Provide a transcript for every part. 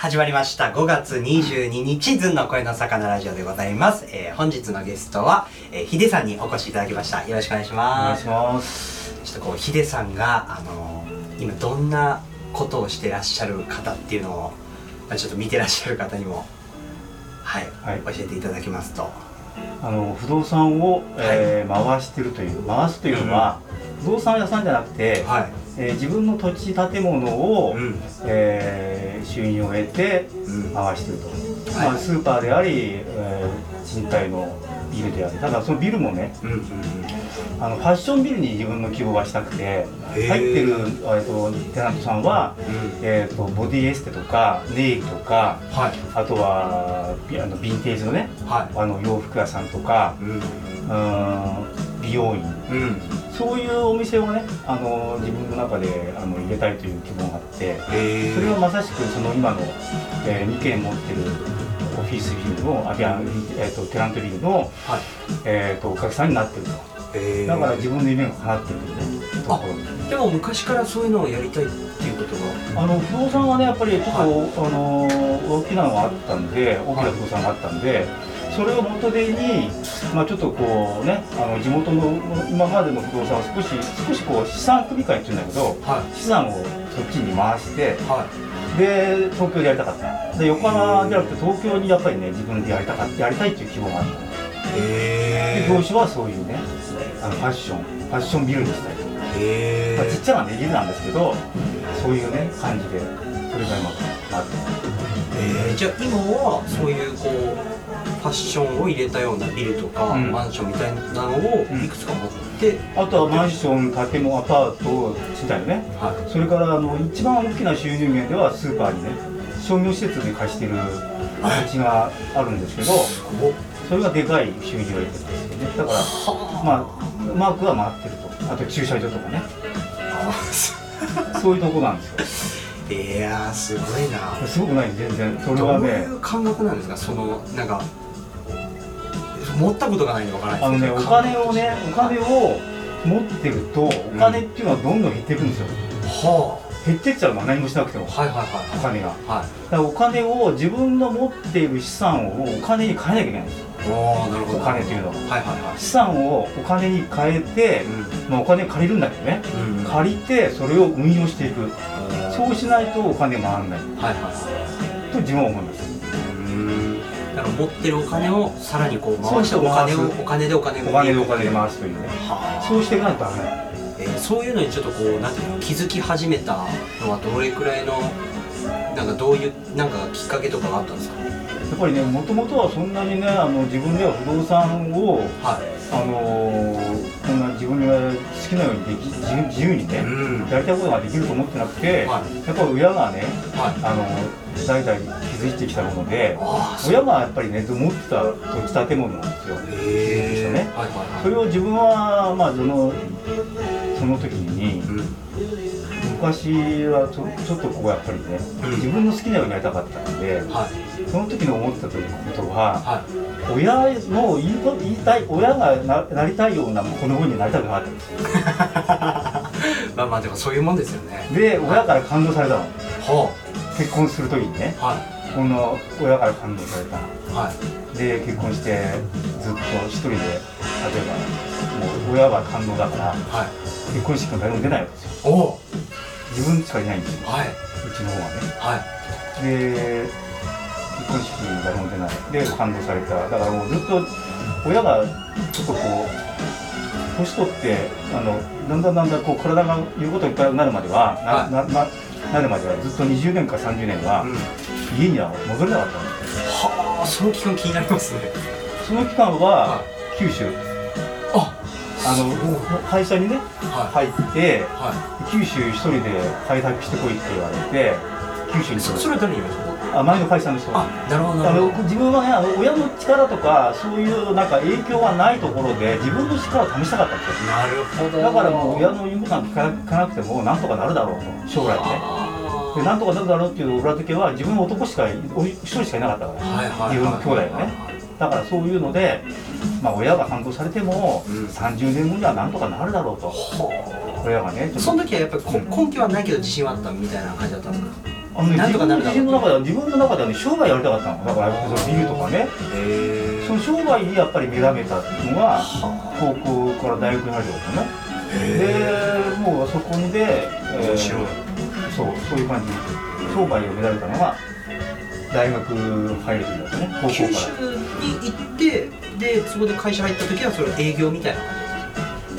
始まりました。5月22日ずんの声の魚ラジオでございます、えー本日のゲストは、えー、ヒデさんにお越しいただきました。よろしくお願いしお願ますいします。ちょっとこうヒデさんがあのー今どんなことをしてらっしゃる方っていうのをまあちょっと見てらっしゃる方にもはい、はい。教えていただきますと。あの不動産を、えー回してるという回すというのは、不動産屋さんじゃなくて、はいえー自分の土地建物を、うん。えー収入を得てうん。回してると、はい。まあ、スーパーであり、えー賃貸のビルであり。ただそのビルもねうんうんうん。あのファッションビルに自分の希望がしたくて入ってる、えー、とテナントさんは、うん。えー、とボディエステとかネイルとかはい。あとはビあのヴィンテージのねはい。あの洋服屋さんとかうん。うーん美容院。うんそういうお店をねあの自分の中であの入れたいという希望があってえそれはまさしくその今の、え2軒持ってるオフィスビルのあいや、えー、とテナントビルの、はい。えー、とお客さんになってると。えー。だから自分の夢が叶ってるというねところでも昔からそういうのをやりたいっていうことが？あの不動産はねやっぱりちょっと、はい。あの大きなのがあったんで大きな不動産があったんで、それを元手に、まあ、ちょっとこうねあの地元の今までの不動産を少し少しこう資産組み換えっていうんだけどはい。資産をそっちに回してはい。で東京でやりたかった。で横浜じゃなくて東京にやっぱりね自分でやりたかったやりたいっていう希望があった。へで業種はそういうねあのファッションファッションビルにしたい、へまあ、ちっちゃなねビルなんですけどそういうね感じでそれが今なってえー、じゃあ今はそういうこうファッションを入れたようなビルとか、うん。マンションみたいなのをうん。いくつか持って、あとはマンション建物アパート賃貸ね。はそれからあの一番大きな収入源ではスーパーにね商業施設で貸してる土地があるんですけどそれがでかい収入を得てるんですよね。だからまあマークは回ってると。あと駐車場とかね。あそう。いうとこなんですよ。いやーすごいな。すごくない？全然。それどうはねいう感覚なんですか？そのなんか持ったことがないんでわからないあのねお金をねお金を持ってるとお金っていうのはどんどん減っていくんですよ。は減ってっちゃう何もしなくてもあはいはいはい。お金が。だはからお金を自分の持っている資産をお金に変えなきゃいけないんですよ。いおおなるほど。お金というのは。はいはいは資産をお金に変えてい、まあ、お金借りるんだけどね。うんうん。借りてそれを運用していく。そうしないとお金回らない。はいはいはい。と自分は思います。うんだから持ってるお金をさらにこう回してお金をお金でお金をお金でお金で回すというね。はあ。そうしていかないとダメえーそういうのにちょっとこうなんていうの気づき始めたのはどれくらいのなんかどういうなんかきっかけとかがあったんですか？やっぱりねもともとはそんなにねあの自分では不動産をはい。あのーこんな自分が好きなようにでき自由自由にねうん。やりたいことができると思ってなくて、はい。やっぱり親がねはい。あの代々築いてきたもので親がやっぱりね持ってた土地建物なんですよへえね。はいはいそれを自分はまあそのその時にうん。昔はちょちょっとこうやっぱりねうん。自分の好きなようにやりたかったんではい。その時の思ってたことははい。親の言いこ言いたい親がななりたいような子供になりたくなかったんですよ。まあまあでもそういうもんですよね。で親から感動されたの。は結婚する時にねあはこの親から感動されたいはい。で結婚してずっと一人で例えばもう親は感動だからはい。結婚式も誰も出ないわけですよ。自分しかいないんですよ。はい。うちの方はね。はい。で結婚式に誰も出ない。で感動された。だからもうずっと親がちょっとこう年取ってあのだんだんだんだんこう体が言うこといっぱいになるまではな,、はい。なななるまではずっと20年か30年はうん。家には戻れなかったんですよ。はあその期間気になりますね。その期間はは九州。ああの会社にねは入っては九州一人で開拓してこいって言われて九州にいそそれは誰に言われたあ前の会社の人。あなるほどなるほど。自分はねあの親の力とかそういうなんか影響がないところで自分の力を試したかったんですよ。なるほど。だからもう親の言うことなんか聞かなくてもなんとかなるだろうと将来ねあでなんとかなるだろうっていう裏付けは自分の男しか一人しかいなかったから。ーはいはいはい。自分の兄弟がね。だからそういうので、まあ、親が反抗されても、うん。30年後にはなんとかなるだろうと。は親がねその時はやっぱりこ根拠はないけど自信はあったみたいな感じだったんですかああのね自なんとかなるだろう。分自分の中では自分の中ではね商売やりたかったの。だからそのビルとかね。へその商売にやっぱり目覚めたっていうのがは高校から大学に入ることね。へでもうそこで、え面白い。そうそういう感じ商売を目覚めたのが大学入る時だったね。高校九州からに行ってでそこで会社入った時はそれ営業みたいな感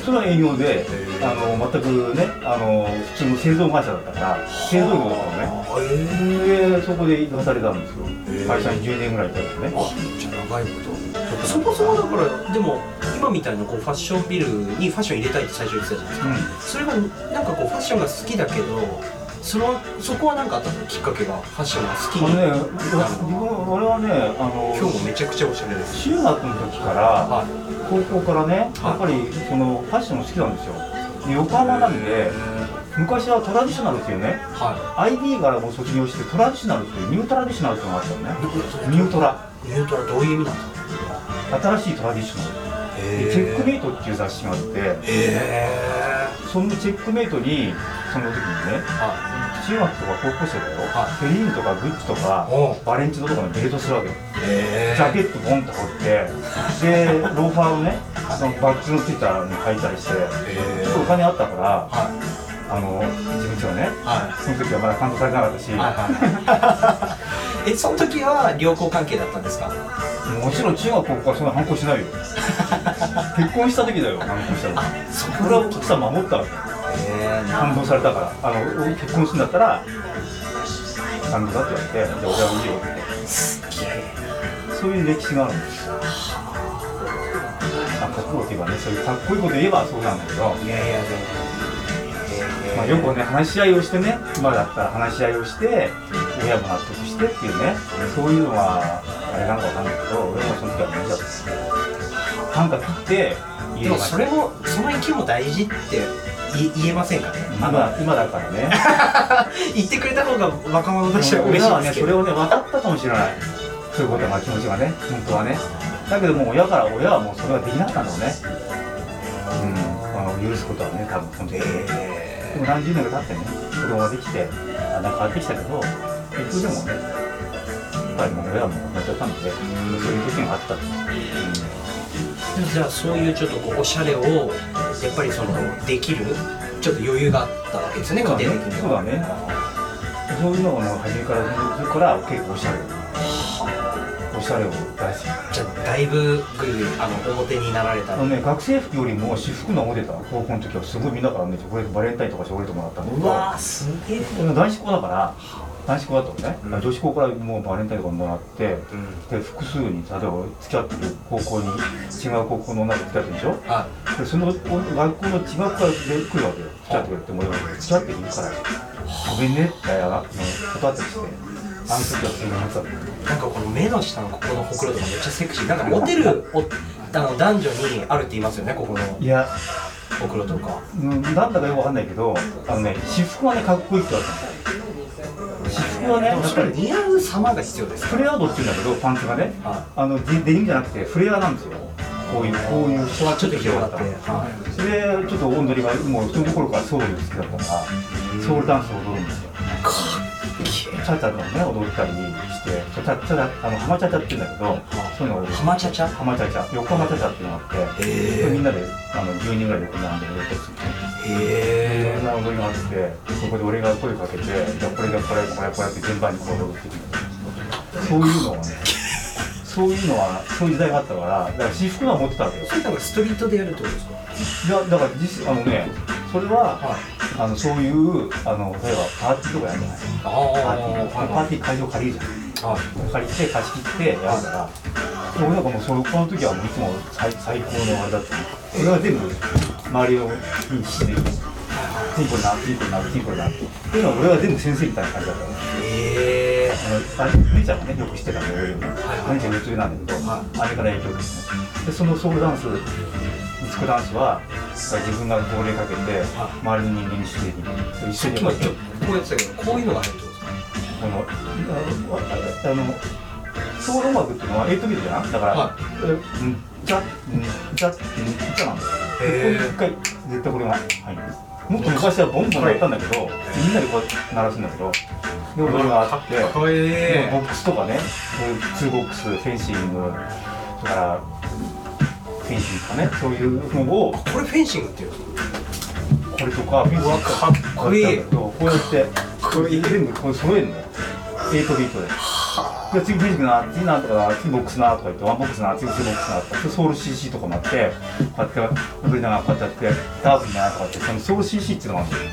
それは営業でー。あの全くねあの普通の製造会社だったから製造業だったのね。でそこで行かされたんですよ。会社に10年ぐらいいたんですね。あじゃあ長いこと。そもそもだからでも今みたいなこうファッションビルにファッション入れたいって最初言ってたじゃないですか、うそれがなんかこうファッションが好きだけどそのそこは何かあったのきっかけがファッションが好きになる自分俺はねあの今日もめちゃくちゃおしゃれです。中学の時からはい。高校からねはい。やっぱりそのファッション好きなんですよ。で横浜なんで昔はトラディショナルっていうねは IB からもう卒業してトラディショナルっていうニュートラディショナルっていうのがあったのね。いニュートラ。ニュートラどういう意味なんですか？新しいトラディショナル。でチェックメイトっていう雑誌があってそのチェックメイトにその時にねは中学とか高校生だよ、はい。セリーヌとかグッチとかおバレンチノとかのベルトするわけよ。ジャケットボンと羽織ってで ローファーをねあのバッグのついたの履いたりしてへちょっとお金あったからはい。あの事務長ねはその時はまだ担当されてなかったし、えその時は良好関係だったんですか？もちろん中学高校はそんな反抗しないよ結婚した時だよ反抗したのあそ俺は奥さん守ったわけへえ反抗されたからあの結婚するんだったら反抗だって言われてじゃあ俺はいいよって。そういう歴史があるんですよ。あ覚悟っていうかねそういうかっこいいこと言えばそうなんだけど。いやいやでもまあ、よくね話し合いをしてね今だったら話し合いをして親も納得してっていうねそういうのはあれなのかわかんないけど俺もその時は無理だった。感覚ってでもそれもその息も大事って言言えませんかね？今今だからね。言ってくれた方が若者としては嬉しいですけど。ねそれをね分かったかもしれない。そういうことはまあ気持ちがね本当はね。だけどもう親から親はもうそれはできなかったんだろうね。うん。あの許すことはね多分本当に、へでも何十年か経ってね子供ができてあんな変わってきたけど結局でもねやっぱりもう親はもう亡くなっちゃったんで、そういう時があったって、えじゃあそういうちょっとこうおしゃれをやっぱりそのできるちょっと余裕があったわけですよねそうだね。家庭的にそうだね。そういうのがもう初めからずっとから結構おしゃれ。おしゃれを大好きじゃあだいぶぐいぐいあの表になられた。あのね学生服よりも私服の方出た。高校の時はすごいみんなからねチョコレートバレンタインとかチョコレートもらったんだけど。うわーすげえ。俺男子校だから男子校だったのね、うん。女子校からもうバレンタインとかもらってうん。で複数に例えば付き合ってる高校に 違う高校の女と付き合ってるでしょ？はでその学校の違うからで来るわけよ付き合ってくれってもう付き合ってるから。ごめんねって断ったりして。あの時はすごい思ってた。のいなんかこの目の下のここのほくろとかめっちゃセクシー。なんかモテるおあの男女にあるって言いますよねここの。いや。ほくろとか。うんなんだかよくわかんないけどあのね私服はねかっこいいって言われたの私服はね。やっぱり似合う様が必要です。フレアードって言うんだけどパンツがね。はあのデデニムじゃなくてフレアなんですよ。こういうこういうちょっと広がってはそれでちょっと踊りがもうその頃からソウル好きだったからソウルダンスを踊るんですよ。かっけチャチャのね踊ったりしてチャチャチャあのハマチャチャって言うんだけどそういうのを踊る。ハマチャチャ？ハマチャチャ。横浜チャチャっていうのがあってえみんなで10人ぐらい横に並んで踊ったりするへいろんな踊りがあってそこで俺が声かけてじゃあこれがこれこれこれって順番にこう踊るっていうそういうのはねそういうのはそういう時代があったからだから私服は持ってたわけよ。それなんかストリートでやるってことですか？いやだから実あのねそれははいあのそういうあの例えばパーティーとかやるじゃないあパーティーパーあティー会場借りるじゃん。はい借りて貸し切ってやるから。俺なんかもうそのこの時はもういつも最最高のあれだった俺は全部周りを認知してティンコになティンコになティンコになって。いうのは俺は全部先生みたいな感じだったの。へえ姉ちゃんがねよく知ってたんで俺もはい姉ちゃん夢中なんだけど、はあれから影響を受けてね。でそのソウルダンスミツコダンスは自分が号令かけて周りの人間に指定に。一緒にこうやってたけどこういうのがある。とこのああのソウル音楽っていうのは8ビートじゃんだから、はえうんじゃうんじゃうんじゃなんだよ一回絶対これが入る。んですもっと昔はボンボンやったんだけどみんなでこうやって鳴らすんだけどでもそれがあってボックスとかねそういうツーボックスフェンシングそれからフェンシングとかねそういうのをこれフェンシングっていうの？これとかフェンシングかっこいい。こうやったんだけどこうやってこいい全部これ揃えるのよ8ビートで。で次フェンシングな次なんとかな次ボックスなとか言ってワンボックスな次ボックスなとかでソウル CC とかもあってこうやって踊りながらこうやってやってダーツになとかってそのソウル CC っていうのがあるんだよ。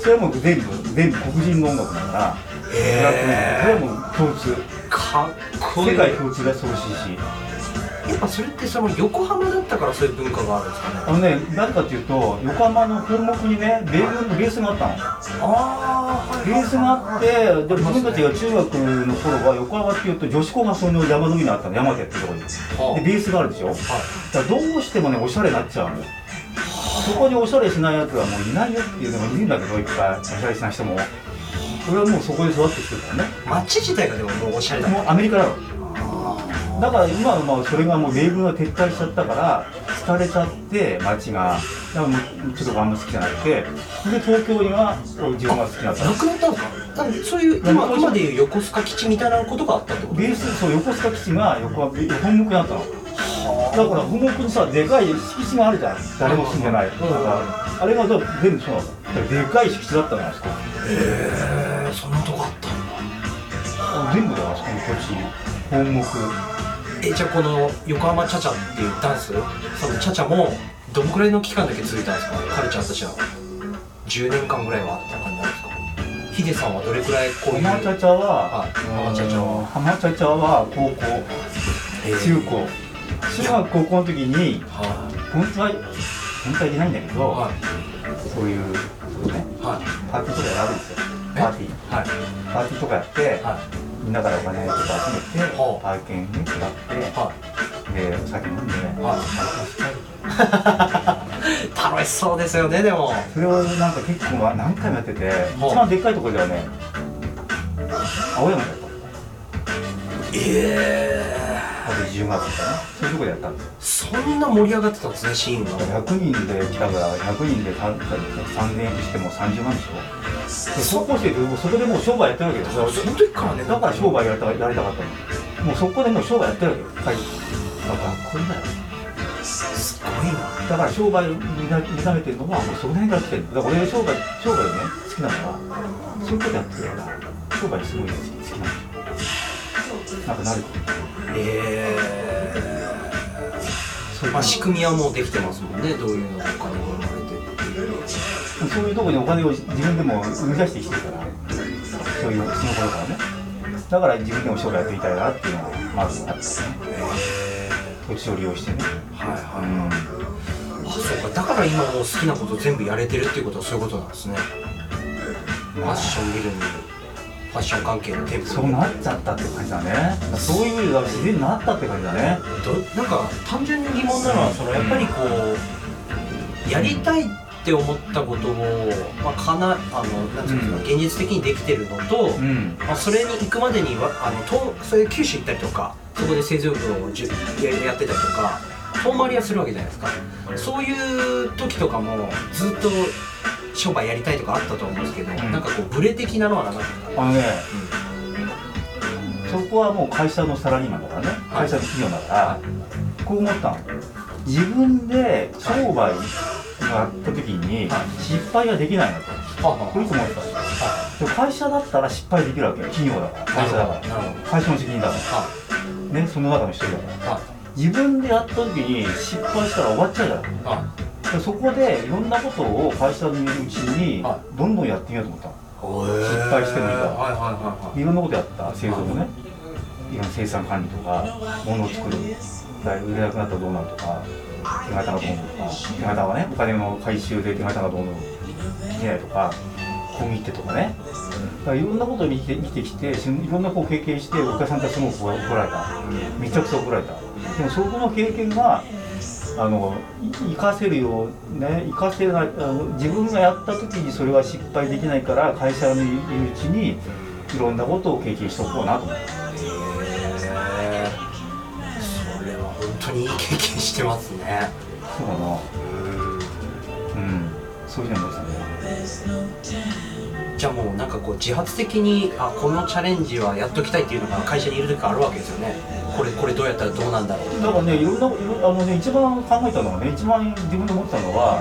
それはもう全部全部黒人の音楽だからへそれはもう共通。かっこいい。世界共通でソウル CC やっぱそれってその横浜だったからそういう文化があるんですかね？あのねなぜかっていうと横浜の本木にね米軍のベースがあったの。ああベースがあってで自分たちが中学の頃は横浜っていうと女子校がその山の上にあったの山手ってとこに。はでベースがあるでしょ？だからどうしてもねおしゃれになっちゃうの。よそこにおしゃれしないやつはもういないよっていうのもいるんだけどいっぱい。おしゃれしない人も。俺はもうそこで育ってきてるからね。街自体がでももうおしゃれだもうアメリカだろ。あだから今はまあそれがもう米軍が撤退しちゃったから廃れちゃって街が。だからもうちょっとあんま好きじゃなくてで東京には自分が好きになったーなくなったんですかなんかそういう今今でいう横須賀基地みたいなことがあったってこと？ベースそう横須賀基地が横浜本木にあったの。だから本木にさでかい敷地があるじゃん。誰も住んでない、んだからあれが全部そうなの。でかい敷地だったのよあそこ。へえそんなとこあった全部だよあそこの土地本木。えじゃあこの横浜チャチャっていうダンス？そのチャチャもどのくらいの期間だけ続いたんですかカルチャーとしては。10年間ぐらいはあった感じなんですか？ヒデさんはどれくらいこういう？ハマチャチャははい。ハマチャチャはハマチャチャは高校えー中高。中学高校の時には本当は本当はいけないんだけど、いはい。そういうねはい。パーティーとかやるわけですよ。え？パーティー。はい。パーティーとかやって、はみんなからお金とか集めて、はあパー券ね配って、でお酒飲んで、楽しそうですよねでも。それをなんか結構何回もやってて、あ一番でっかいところではね青山だったえあと10月とかね。そういうところでやったんですよ。えそんな盛り上がってたんですねシーンが100人で来たから100人で3000円しても30万でしょ。で高校生でもうそこでもう商売やってるわけですよ。その時からねだから商売やりたやりたかったのもうそこでもう商売やってるわけよはいだからこれだよすごいなだから商売を目覚めてるのはもうその辺から来てるだから俺商売商売ね好きなのはそういうことやってるから商売すごい好き好きなんですよなんかなるえそういうえまあ仕組みはもうできてますもんね。どういうのがお金が生まれてっていう。そういうところにお金を自分でも生み出してきてるから。そういうその頃からね。だから自分でも商売やっていたいなっていうのがまずあってね。土地を利用してね。はいはい、うん。あそうかだから今もう好きなこと全部やれてるっていうことはそういうことなんですねファッションビルにファッション関係の店舗そうなっちゃったって感じだね。そういう意味では自然になったって感じだね。どなんか単純に疑問なのはそのやっぱりこうやりたいって思ったことを、まあ、かなあのなんていうんですか、現実的にできてるのと、うん。まあ、それに行くまでにはあのとそういう九州行ったりとかそこで製造業をじゅややってたりとか遠回りはするわけじゃないですか。そういう時とかもずっと商売やりたいとかあったと思うんですけど、ん。なんかこうブレ的なのはなかったあのねそこはもう会社のサラリーマンだからね。会社の企業だから、はこう思ったの。自分で商売がやった時にはい。失敗ができないなと。はこれいつも思ってた。んです会社だったら失敗できるわけよ。企業だから。会社だから。会社の責任だかはらねその中の一人だから。い。は自分でやった時に失敗したら終わっちゃうじゃないそこでいろんなことを会社にいるうちにはどんどんやってみようと思ったの。い失敗してもいいから。はいはいはいはい。いろんなことやった製造もね。いろんな生産管理とか物を作る。だ売れなくなったらどうなるとか手形がどうなるとか手形はねお金の回収で手形がどうなるできないとか小切手とかね。だからいろんなことを見て見てきてしいろんなこう経験してお客さんたちも怒られた。めちゃくちゃ怒られた。でもそこの経験があのい生かせるようね生かせないあの自分がやった時にそれは失敗できないから会社にいるうちにいろんなことを経験しておこうなと。思ってそれは本当にいい経験してますね。そうだな。うん。そういうふうに思ってたねじゃあもうなんかこう自発的にあこのチャレンジはやっときたいっていうのが会社にいる時からあるわけですよね。これこれどうやったらどうなんだろう。だからねいろんなあのね一番考えたのはね一番自分で思ってたのは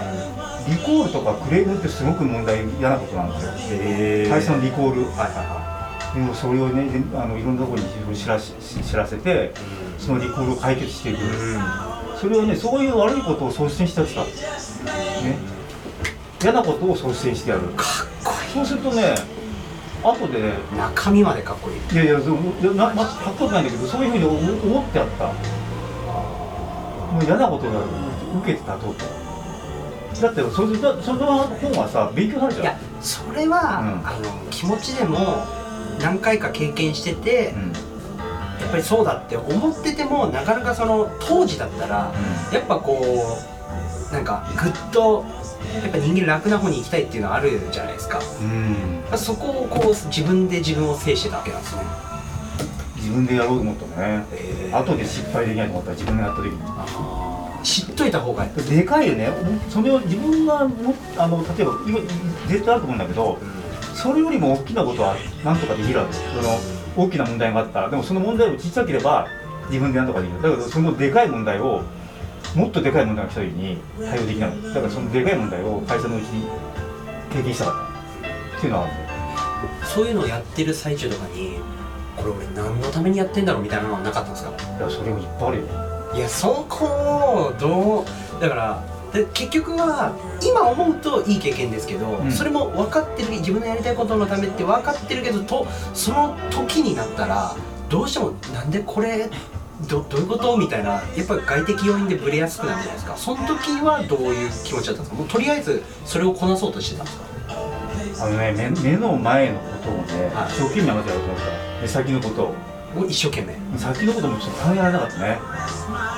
リコールとかクレームってすごく問題嫌なことなんですよ。へ会社のリコール。はいはいはでもそれをねであのいろんなところに知らし知らせていそのリコールを解決していく。うん。それをねそういう悪いことを率先してやってた。ね。嫌なことを率先してやる。かっこそうするとね後で中身までかっこいい。いやいやそうなまかっこよくないんだけどそういうふうに思思ってやった。もう嫌なことが受けてたとだってそれだその本はさ勉強されちゃう。いやそれは、うん。あの気持ちでも何回か経験してて、うん。やっぱりそうだって思っててもなかなかその当時だったらやっぱこうなんかぐっとやっぱ人間楽な方に行きたいっていうのはあるじゃないですか。うん。そこをこう自分で自分を制してたわけなんですね。自分でやろうと思ったのね。え後で失敗できないと思ったら自分がやった時にあー。知っといた方がいい、でかいよね。それを自分がもあの例えば今絶対あると思うんだけどそれよりも大きなことはなんとかできるわけ。ですその大きな問題があったでもその問題を小さければ自分でなんとかできる。だけどそのでかい問題をもっとでかい問題が来た時に対応できない。だからそのでかい問題を会社のうちに経験したかった。っていうのはある。そういうのをやってる最中とかにこれ俺何のためにやってんだろうみたいなのはなかったんですか？いやそれもいっぱいあるよ。いやそこをどうだからで結局は今思うといい経験ですけど、うん。それも分かってる自分のやりたいことのためって分かってるけどとその時になったらどうしてもなんでこれどどういうこと？みたいなやっぱり外的要因でブレやすくなるじゃないですか。その時はどういう気持ちだったんですか？もうとりあえずそれをこなそうとしてたんですか？あのね目目の前のことをね、はい。一生懸命やろうとやろうと思った目先のことを。もう一生懸命。先のこともちょっと考えられなかったね。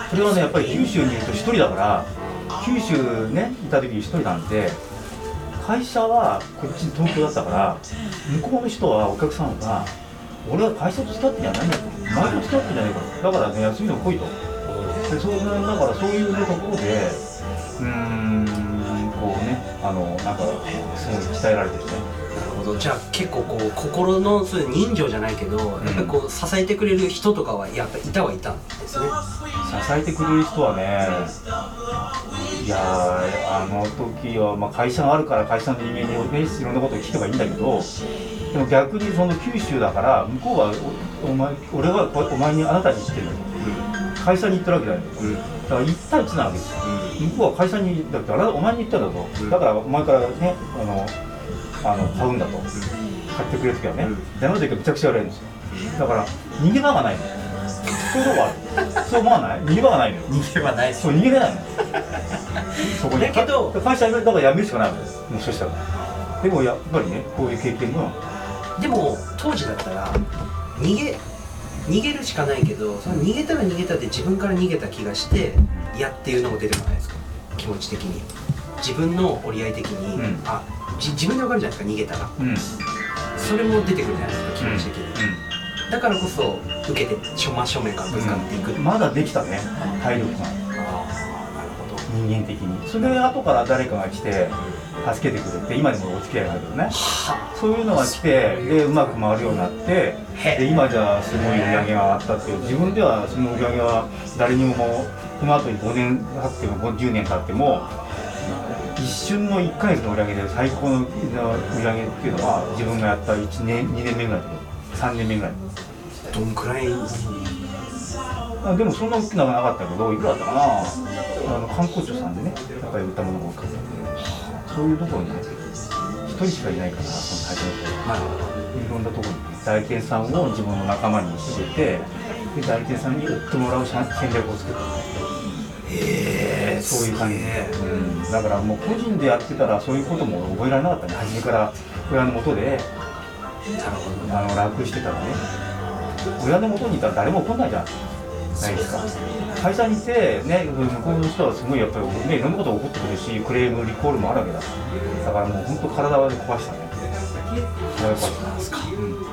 それはねやっぱり九州にいると一人だから九州ねいた時に一人なんで会社はこっち東京だったから向こうの人はお客さんが俺は会社と付き合ってんじゃないんだとお前と付き合ってんじゃないかだからね休みの来いと。でそうだからそういうところでうーんこうねあのなんかすごい鍛えられてるね。なるほど。じゃあ結構こう心のそういう人情じゃないけど、やっぱりこう支えてくれる人とかはやっぱいたはいたんですね。支えてくれる人はねいやーあの時は、まあ、会社があるから会社の人間に、ね、いろんなことを聞けばいいんだけどでも逆にその九州だから向こうはおお前俺はこお前にあなたに言ってる会社に行ってるわけじゃない。うんうんだから1対1なわけですよ。向こうは会社にだってあなたお前に言ってるんだうんとだからお前からねあのあの買うんだと。買ってくれる時はね。うんやめちゃくちゃ悪いんですよ。だから逃げ場がないの。そういうとこある。そう思わない？逃げ場がないのよ。逃げはないですそう逃げれないの。そこに。だけどか会社だから辞めるしかないのよもうそしたら。でもやっぱりねこういう経験もでも当時だったら逃げ逃げるしかないけどその逃げたら逃げたって自分から逃げた気がして嫌っていうのも出てこないですか。気持ち的に。自分の折り合い的に、うん。あじ自分で分かるじゃないですか逃げたら。うん。うんそれも出てくるじゃないですか気持ち的に、だからこそ受けて正真正面からぶつかっていく、うん。まだできたね体力が人間的に。それで後から誰かが来て助けてくれて今でもお付き合いがあるけどね。はそういうのが来てでうまく回るようになってへで今じゃすごい売り上げがあったっていう自分ではその売り上げは誰にももうこの後に5年経っても10年経っても一瞬の1ヶ月の売り上げで最高の売り上げっていうのは自分がやった1年2年目ぐらいだけど3年目ぐらい。どんくらいあでもそんな大きなのがなかったけどいくらだったかな。あの観光庁さんでねやっぱり売ったものが多かったそういうところにね一人しかいないからその会社の人なるほどいろんなところに。代理店さんを自分の仲間にしててで代理店さんに売ってもらう戦略を作ってへえそういう感じで、うん、だからもう個人でやってたらそういうことも覚えられなかったね。初めから親のもとであの楽してたらね。親のもとにいたら誰も怒んないじゃんないですか会社にいてね向こうの人はすごいやっぱりねいろんなこと起こってくるしクレームリコールもあるわけだだからもう本当体は壊したね。よかったなんですかうん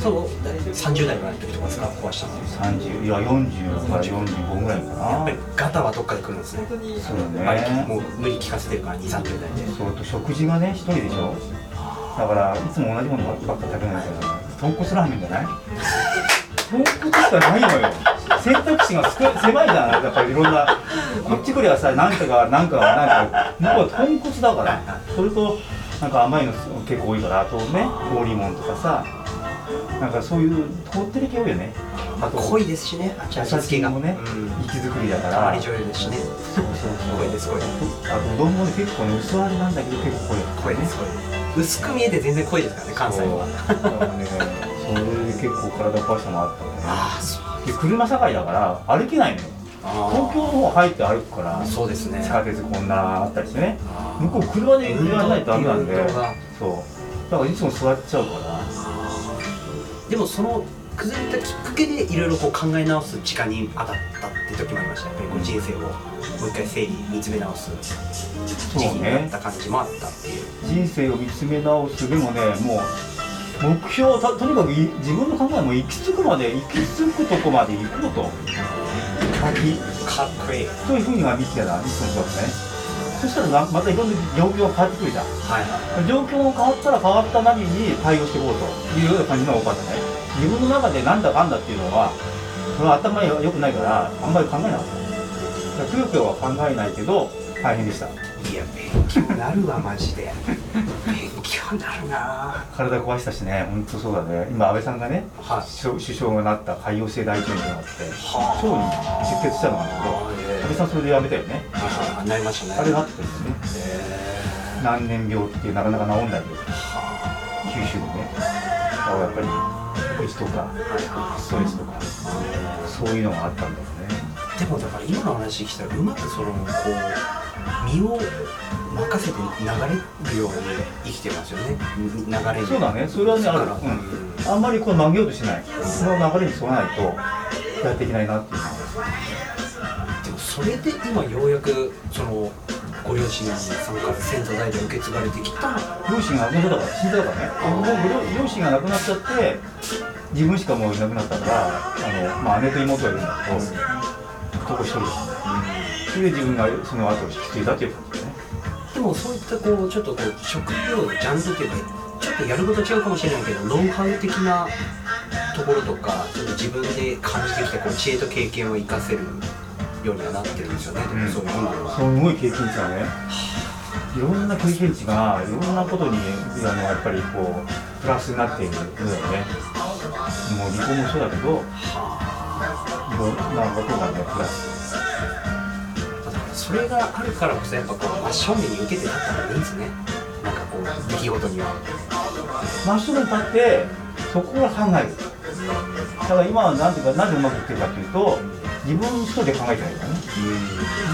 そう30代ぐらいの時とかですか？壊したの。30いや40から45ぐらいかな。やっぱりガタはどっかで来るんですね。そうね。もう無理聞かせてるから2 3 0代で。そうと食事がね一人でしょ。だからいつも同じものばっか食べないから豚骨ラーメンじゃない？豚骨しかないのよ選択肢が少狭いじゃんやっぱりいろんな。こっち来りゃさ何かが何かが何か向こうは豚骨だからそれとなんか甘いの結構多いからあとね氷もんとかさなんかそういうこってり系多いよねまあ濃いですしね味優付けがもねうん生き作りだからたまり醤油ですしねそうそうそう濃いです濃いあとうどんもね結構ね薄味なんだけど結構濃い濃いです濃いです薄く見えて全然濃いですからね関西はそうねそれで結構体壊したのもあったんねああそうで車社会だから歩けないのよ。東京の方入って歩くからそうですね。地下鉄こんなあったりしてね。向こう車でやらないとダメなんでそう。だからいつも座っちゃうから。でもその崩れたきっかけでいろいろこう考え直す時間に当たったって時もありました。やっぱりこう人生をもう一回整理見つめ直す時期になった感じもあったっていう。人生を見つめ直す。でもねもう目標たとにかくい自分の考えも行き着くまで行き着くとこまで行こうと。先かっこいい。というふうには見てたいつもそうですね。そしたらなまたいろんな状況が変わってくるじゃん。はい状況が変わったら変わったなりに対応していこうというような感じのが多かったね。自分の中でなんだかんだっていうのはそれは頭が良くないからあんまり考えなかった。くよくよは考えないけど大変でしたいや勉強になるわマジで。勉強になるな。体壊したしね本当そうだね。今安倍さんがねはい。首相がなった潰瘍性大腸炎があってはあ。腸に出血したのなんだけど安倍さんそれでやめたよね。あなりましたね。あれがあったんですよね。へ難年病っていうなかなか治んないでーは九州でね。だからやっぱり食事とかストレスとかそういうのがあったんだよね。あでもだから今の話聞いたらうまくそのこう身を任せて流れるように生きてますよね。流れにそうだね。それはねある、うん、あんまりこう曲げようとしない。その流れに沿わないとやっていけないなっていうのは。でもそれで今ようやくそのご両親さんから先祖代々受け継がれてきた。両親が亡くなったから死んだからね。もう両両親が亡くなっちゃって自分しかもういなくなったからあの、まあ、姉と妹がいるんだけど男一人。だそれで自分がその後を引き継いだっていう感じだねでもそういったこうちょっとこう職業のジャンルっていうかちょっとやること違うかもしれないけどノウハウ的なところとかちょっと自分で感じてきたこう知恵と経験を生かせるようにはなってるんですよね、でもそういうものは。すごい経験値がねいろんな経験値がいろんなことにあのやっぱりこうプラスになっているよねもう離婚もそうだけどいろんなことがねプラスそれがあるからこそやっぱこう真正面に受けて立った方がいいんですね。なんかこう出来事には。真正面に立ってそこから考える。だから今はなんていうかなぜうまくいってるかというと自分一人で考えてないからね。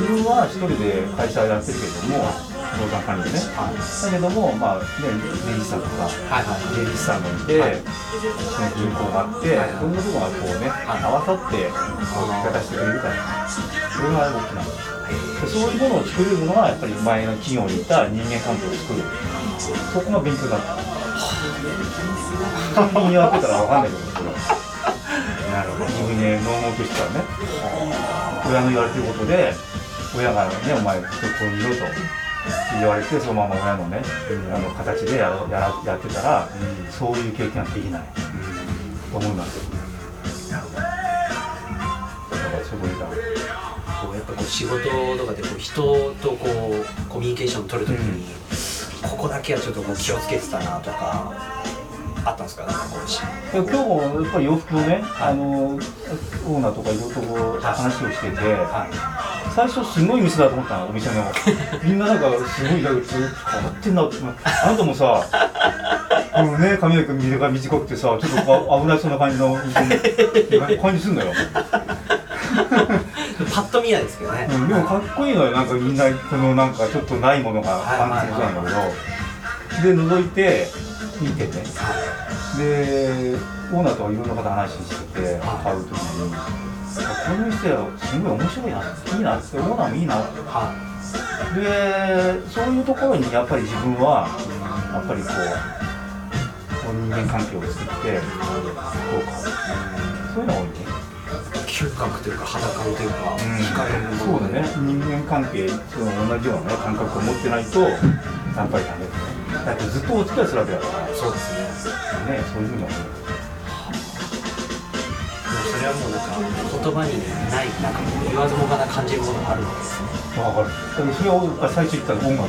自分は一人で会社やってるけれども不動産管理でね。はいだけどもまあね税理士さんとか税理士さんがいて、はい。銀行があって、はいそんなとこがこうね、はい。合わさって生き方してくれるから。それが大きなでそういうものを作れるのがやっぱり前の企業にいた人間関係を作る。そこが勉強だった人やってたら分かんないけどそれはなるほど自分でノンとしてたらね親の言われてることで親がねお前ここにいろと言われてそのまま親のね、あの形でやろやらやってたら、そういう経験はできないと思いますよだからそこでだこうやっぱこう仕事とかでこう人とこうコミュニケーション取るときに、ここだけはちょっとこう気をつけてたなとかあったんですか？なんかこうしで今日もやっぱり洋服をね、あのオーナーとかいろい。ろと話をしてて、最初すごい店だと思ったのお店の。みんななんかすごいなんかずっと変わってんなってあなたもさこのね髪の毛短く短くてさちょっと危ないそうな感じの感じすんのよ、パッと見ないですけどね、うん、でもかっこいいのよ。なんかみんなこのなんかちょっとないものが感じそうなんだけど。で覗いて見てねでオーナーとはいろんな方話してて会う時にこの店はすごい面白いないいなってオーナーもいいな。ってはでそういうところにやっぱり自分はやっぱりこうの人間関係を作ってこうかそういうのが多いね。嗅覚というか肌感というか、惹かれるそうだね。人間関係その同じようなね感覚を持ってないとやっぱりダメだねだってずっとお付き合いするわけだから。ねそうですね。そういうふうに思う。それはもうなんか言葉にないなんか言わずもがな感じるものがあるわけですね。わかる。でもそれをやっぱり最初言ったら音楽。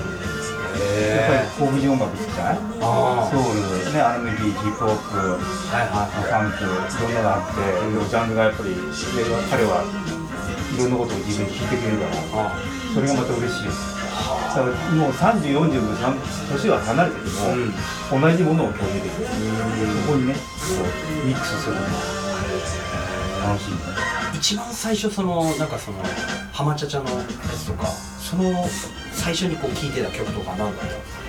やっぱり黒人音楽好きじゃない？あソウルね R&B ヒップホップはいはファンクいろんなのがあって、ジャンルがやっぱりで彼はいろんなことを自分に聞いてくれるからあそれがまた嬉しいだもう3040の年は離れてても、うん同じものを共有できる、そこにねこうミックスするの。楽しい。ね一番最初そのなんかそのハマチャチャのやつとかその最初にこう聴いてた曲とか何だったんです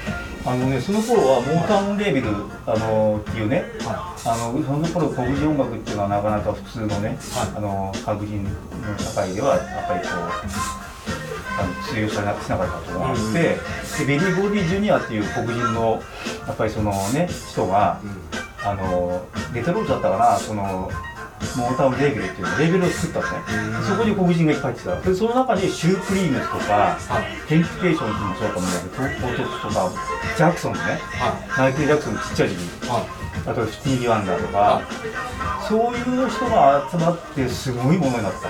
あのねその頃はモータウンレーベルあのっていうねかあのその頃黒人音楽っていうのはなかなか普通のね、はい。あの白人の社会ではやっぱりこうあの通用しなしなかったと思って、うん。でベリー・ゴーディ・ジュニアっていう黒人のやっぱりそのね人がうん。あのデトロイトだったかなそのモータウンレーベルっていうのレーベルを作ったんですね、うん。そこに黒人がいっぱい入ってた。でその中にシュープリームスとかはい。テンプテーションズもそうだと思うんだけどポートとかジャクソンズね。はマイケル・ジャクソンのちっちゃい時に。いはいあとスティービーワンダーとか、そういう人が集まってすごいものになった。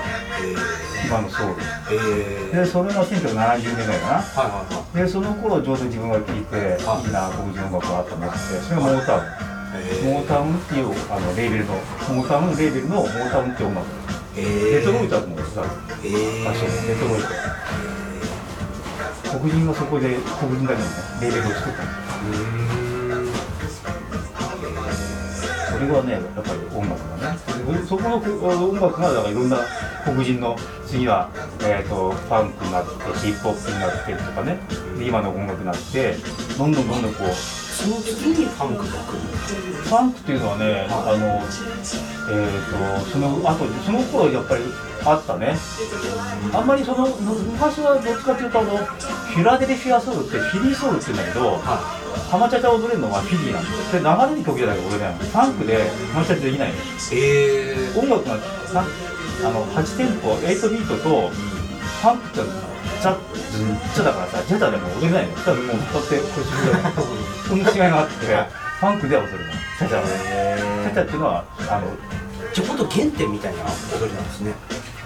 今のソウル。えー、えー、でそれが1970年代かな。はいはいはい。でその頃ちょうど自分が聴いてあい。いな黒人音楽があったと思って。それがモータウン。えモータウンっていうあのレーベルのモータウンレーベルのモータウンっていう音楽。ー、えデトロイトだと思うんですよえー、場所デトロイト黒人がそこで黒人だけのねレーベルを作った。んですそこはねやっぱり音楽がね。そこの音楽がだからいろんな黒人の次は、えー、とファンクになってヒップホップになってとかね。今の音楽になってどんどんどんどんこうその次にファンクが来る。ファンクっていうのはねあのえー、とその後その頃やっぱりあったねあんまりその昔はどっちかっていうとあのフィラデルフィアソウルってフィリーソウルって言うんだけどはハマチャチャ踊れるのはフィリーなんですよ。で流れる曲じゃないれないのファンクでハマチャチャできないのいえー、音楽がさあの8テンポ8ビートとファンクってチャッズンチャだからさジャタでも踊れないのだからもうこうやって腰みたいなその違いがあってファンクでは踊れないチャチャはチャチャっていうのはあのじゃあ本当原点みたいな踊りなんですね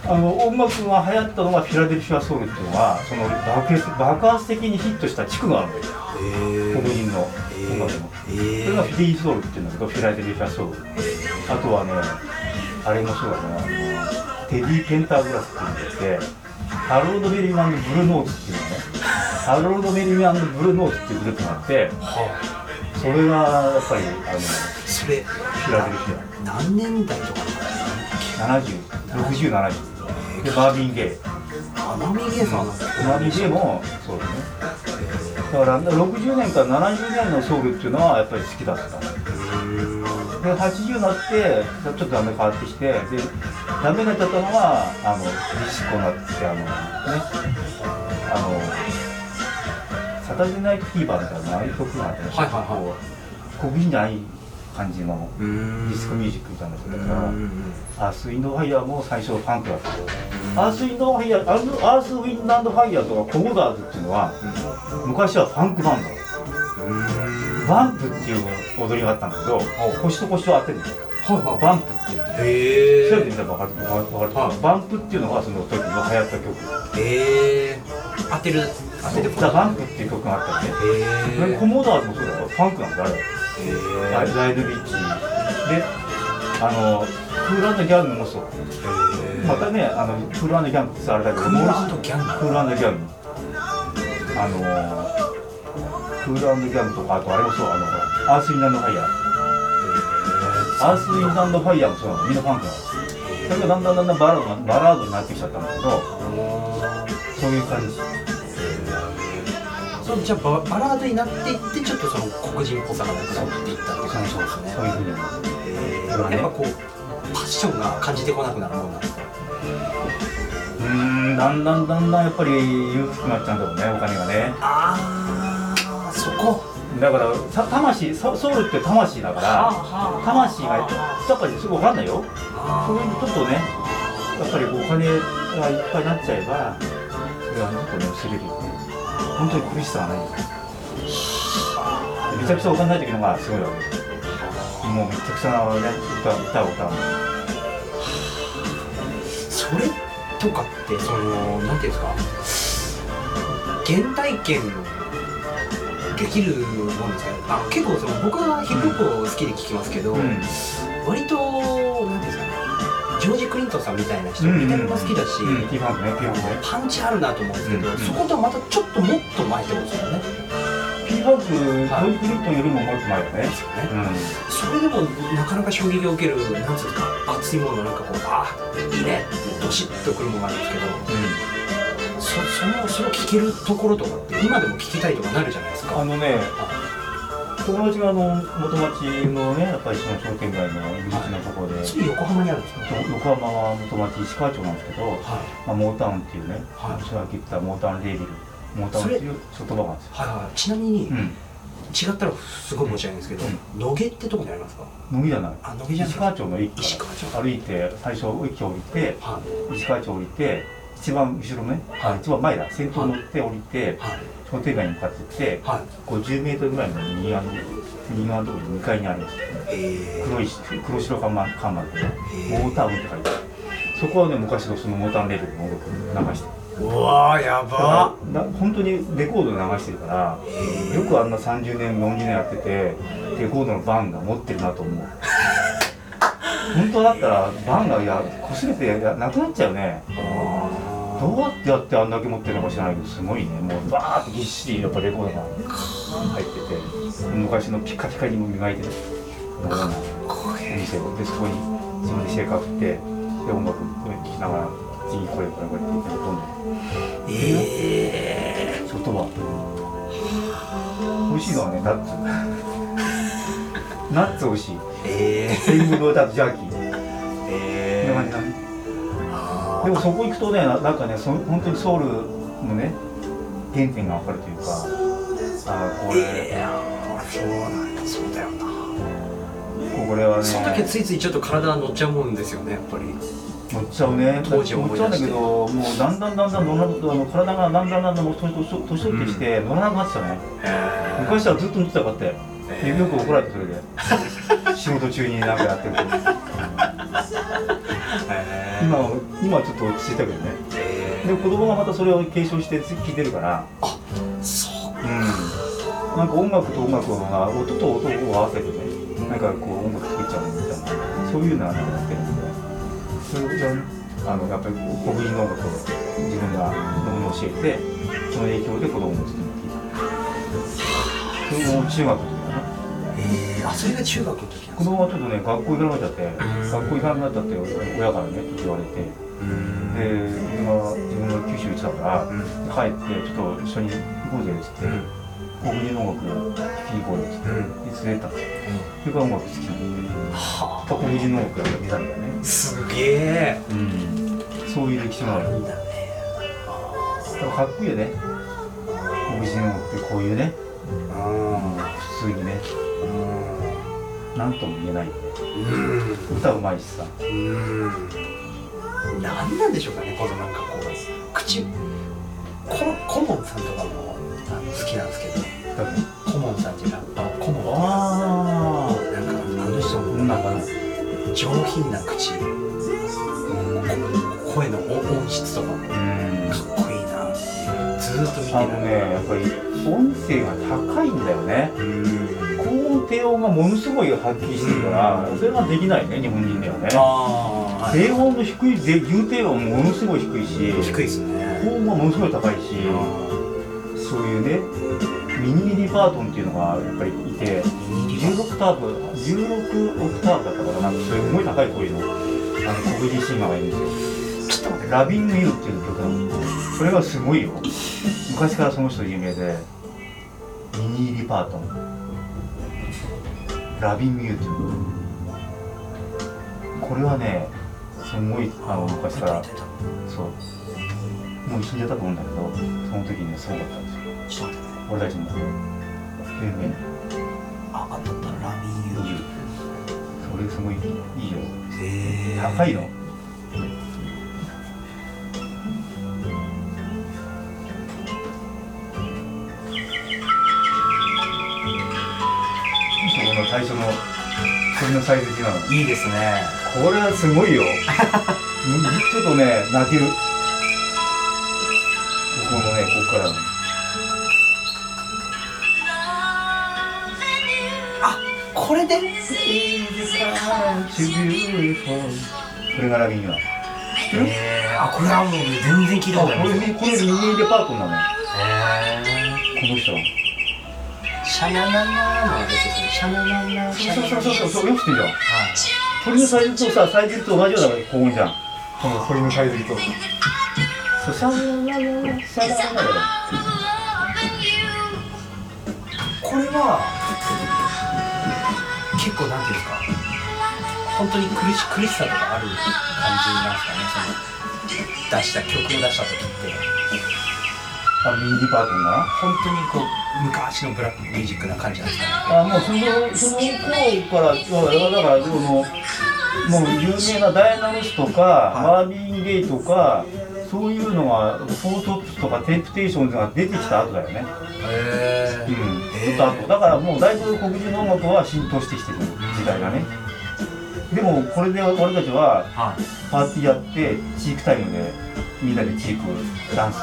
あの音楽が流行ったのがフィラデルフィアソウルっていうのはその爆発爆発的にヒットした地区があるんだよえ黒人の音楽の。えそれがフィリーソウルっていうんだけどフィラデルフィアソウルあとはねあれもそうだねテディ・ペンターグラスっていうんでハロード・ベリーマンブルーノーツっていうのねハロード・ベリーマンブルーノーツっていうグループがあってはそれがやっぱりあのあそれフィラデルフィ何年代とかア706070でバービン・ゲイなのアナミゲーさんなんだバー。ビン・ゲイもそうだねだから60年から70年のソウルっていうのはやっぱり好きだったで80になってちょっとダメ変わってきてでダメになっちゃったのがあのディスコになってあのねあのサタデーナイトフィーバーみたいなああいう曲があってね、はいはいはい。黒人じゃない感じのディスコミュージックみたいなやつうだから、アース・ウィンド・ファイヤーも最初ファンクだったアース・ウィンド・ファイヤーアースウィンド・ファイヤーとかコモドアーズっていうのは昔はファンクバンド。バンプっていう踊りがあったんだけど腰と腰を当てるの。はいはい。バンプっていう。調べてみたら分かる分かる。分かるはい。バンプっていうのがその時の流行った曲。へえ当てる当ててザ・バンプっていう曲があったよね。それへコモダーズもそうだよファンクなんだあれえライライドビッチであのクールギャングもそう。またねあのクールギャングってさあれだけどクールギャング。クールギャング。あのクールギャングとかあとあれもそう。あのアース・ウィンド・ファイヤー。アース・ウィンド・ファイヤーもそうなの。みんなファンクなのそれがだんだんだんだんバラードバラードになってきちゃったんだけどそういう感じそうじゃあババラードになっていってちょっとその黒人っぽさがなくなっていったって感じなんですね。そういうふうに思うへそれはねーやっぱこうパッションが感じてこなくなるもんなんですか？うーんだんだんだんだんやっぱり裕福くなっちゃうんだろうねお金がねああそこ。うだからさ魂ソソウルって魂だから魂がやっぱりすぐ分かんないよ。それにちょっとねやっぱりお金がいっぱいになっちゃえばそれはちょっとね薄れるよね本当に苦しさがない。めちゃくちゃお金ない時のがすごいわ。けもうめちゃくちゃな、ね、歌歌を歌うそれとかってそのなんていうんですか。原体験できるもんですかね。あ結構その僕はヒップホップを好きで聞きますけど、うん。割となんていうんですかねジョージ・クリントンさんみたいな人うん見た目も好きだし、パンチあるなと思うんですけど、うんそことはまたちょっともっと前ってことですよね。P ファンク、トイプリットンよりももっと前だねですよね。うそれでもなかなか衝撃を受けるなんつうんですか熱いものなんかこうあいいねってドシッとくるものがあるんですけどん、そそのそれを聞けるところとかって今でも聞きたいとかなるじゃないですか。あのね友達があの元町のねやっぱりその商店街の入り口のところでそれ横浜にあるんですか？横浜は元町石川町なんですけど、はいまあ、モータウンっていうね、はい私が言ったモータウンレーベルモータウンっていう言葉があるんですよ、はいはい。ちなみに、うん、違ったらすごい申し訳ないんですけど、野毛ってとこにありますか？乃木じゃないあ野毛じゃない石川町の駅石川町。歩いて最初駅降りてはい石川町降りて一番後ろね、あ一番前だ先頭乗って降りてはい。商店街に向かって行ってはい。50メートルぐらいの右側の右側のところに2階にあるんですよえ黒い黒白看板看板でー。モータウンって書いてある。そこはね昔のそのモータウンレベルの音楽流して。るうわーやだからな本当にレコードで流してるからえよくあんな30年40年やっててレコードのバンが持ってるなと思う本当だったらバンがいや擦れてやなくなっちゃうね。どうやってやってあんだけ持ってるのか知らないけどす。ごいね。もうバーってぎっしりやっぱレコードが入ってて昔のピカピカにも磨いてる。のがーこお店を。でそこに自分でシェーカー振ってで音楽聴きながら次これこれこれって言ってどんどん。ええ外は美味しいのはねナッツ。ナッツ美味しい。え天狗のダツジャー。キー。ー、こんえな感じだねあでもそこ行くとねななんかねそ本当にソウルのね原点が分かるというか。あーこれ、えー、そうなんだ。そうだよな。これはね。その時はついついちょっと体乗っちゃうもんですよねやっぱり。乗っちゃうね。当時乗っ思い出して。ちゃうんだけどもうだんだんだんだん乗らなくあの体がだんだんだんだん年取ってきて乗らなくなってきたね、昔はずっと乗ってたかって。えよく怒られてそれで。仕事中になんかやってると。え今は今はちょっと落ち着いたけどね。えで子供がまたそれを継承して聞いてるから。ー、そううん。なんか音楽と音楽が音と音を合わせてねなんかこう音楽作っちゃうみたいな。そういうのはなんかやってるんで。それをあのやっぱり黒人の音楽を自分が子供に教えてその影響で子供も好きに聞いてそれも中学の時だねえー、あそれが中学の時子供はちょっとね学校行かなくなっちゃってん。学校行かなくなっちゃって親からね言われて。うん。で自分が自分が九州行ってたからうん。帰ってちょっと一緒に行こうぜっつってうん。黒人の音楽を聴きに行こうよっつってうん。で連れてったん。ですよそれから音楽好きになって。は黒人の音楽が見たんだよね。あすげえ。うん。そういう歴史もある。いいんだね。だかっこいいよね。黒人の音楽ってこういうね。あ普通にね何とも言えない。うん。歌うまいしさ。うん。何なんでしょうかねこのなんかこう口。ココモンさんとかもあの好きなんですけど。コモンさんっていうラッパーコモンあなんかあの人もなんか上品な口。こ声の音音質とかもと見てあのるねやっぱり音声が高いんだよね。うん高音低音がものすごいはっきりしてるからそれができないね日本人ではね。低音の低いで牛低音もものすごい低いし低いですね。高音はものすごい高いしそういうねミニリバートンっていうのがやっぱりいて16オクターブ16オクターブだったからなんかすごい高い声のあの黒人シンガーがいる。んですよラビング・ユーっていう曲なのそれがすごいよ昔からその人有名でミニー・リパートン。ラビング・ユーっていうこれはねすごいあの昔からそう。もう一緒にやったと思うんだけどその時にねすごかったんですよ。俺たちも。ね。ああったったラミーユそれすごいいいよ。高いのサイズ違うの？いいですね。これはすごいよ。うんちょっとね泣ける。ここのねここからこれで？これがラビングなのえー、あこれはもう全然聞いたあことないこれこれミニデパートなの。よへこの人シャナナナのやつですね。シャナナナシャナナナそうそうそうそう。よく知ってるじゃんはい。鳥のサイズとさサイズと同じような高音じゃん。この鳥のサイズとそう。シャララララシャララララこれは結構なんていうんですか。本当に苦し苦しさとかある感じなんですかね。その出した曲を出した時って。あミニデパートな本当にこう昔のブラックミュージックな感じなんですかねあもうそのその頃からだからでももう有名なダイアナ・ロスとか、はい。マービン・ゲイとかそういうのがフォートップスとかテンプテーションズが出てきた後だよね。へうん。えちょっと後。だからもうだいぶ黒人の音楽は浸透してきてる時代がね。でもこれで俺たちははい。パーティーやってチークタイムでみんなでチークダンス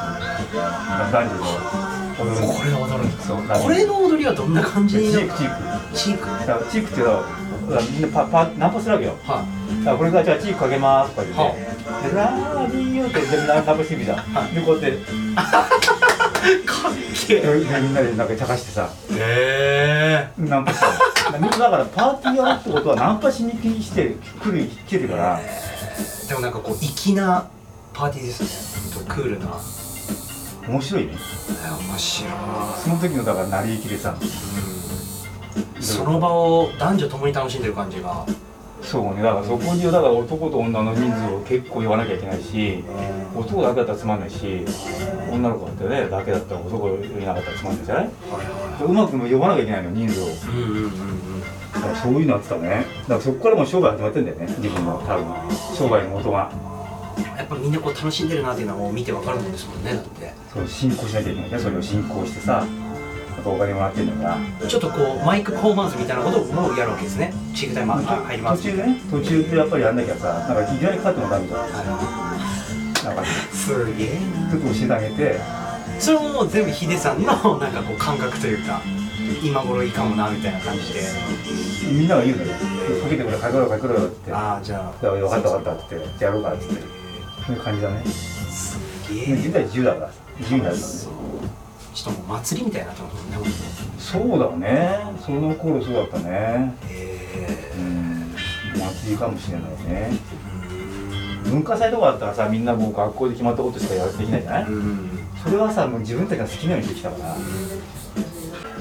男女で踊る。これ踊るんですそうこれの踊りはどんな感じ？チにーク。チーク。チークチークっていうのはみんなパパナンパするわけよ。はだからこれからじゃあチークかけますとか言って、はでラーディーユーってでナンパしていくじゃん、はい。でこうやって。い かっけでみんなでなんか茶化してさ。え。へナンパしてるみんなだからパーティーやるってことはナンパしに来して来る来てるから。えでもなんかこう粋なパーティーですね。本当クールな。面白いね。面白い。その時のだから成り行きでさ。その場を男女ともに楽しんでる感じが。そうね。だからそこにだから男と女の人数を結構言わなきゃいけないし男だけだったらつまんないし女の子だってねだけだったら男いなかったらつまんないじゃない？はうまく呼ばなきゃいけないの人数を。いうんうんうんうん。だからそういうのやってたね。だからそこからもう商売始まってんだよね自分の多分。商売の元がやっぱみんなこう楽しんでるなっていうのはもう見てわかるもんですもんねだって。そう進行しなきゃいけないね。それを進行してさあとお金もらってんだからちょっとこうマイクパフォーマンスみたいなこともやるわけですね。チークタイムあ入ります途中でね途中でやっぱりやんなきゃさなんかいきなりかかってもダメじゃんはなんかいすげえな。ちょっと教えてあげて。それももう全部ヒデさんのなんかこう感覚というか今頃いいかもなみたいな感じで。みんなが言うのよ。かけてくれかけろよかけろよって。ああじゃあ。ら分かった分かったってやろうかっていう感じだね。すげえ。自分たち自由だから。自由になるからね。ちょっともう祭りみたいになってますもんねそうだね。その頃そうだったね。へうん。祭りかもしれないね。文化祭とかだったらさみんなもう学校で決まったことしかやできないじゃない？えうん。それはさもう自分たちが好きなようにできたから。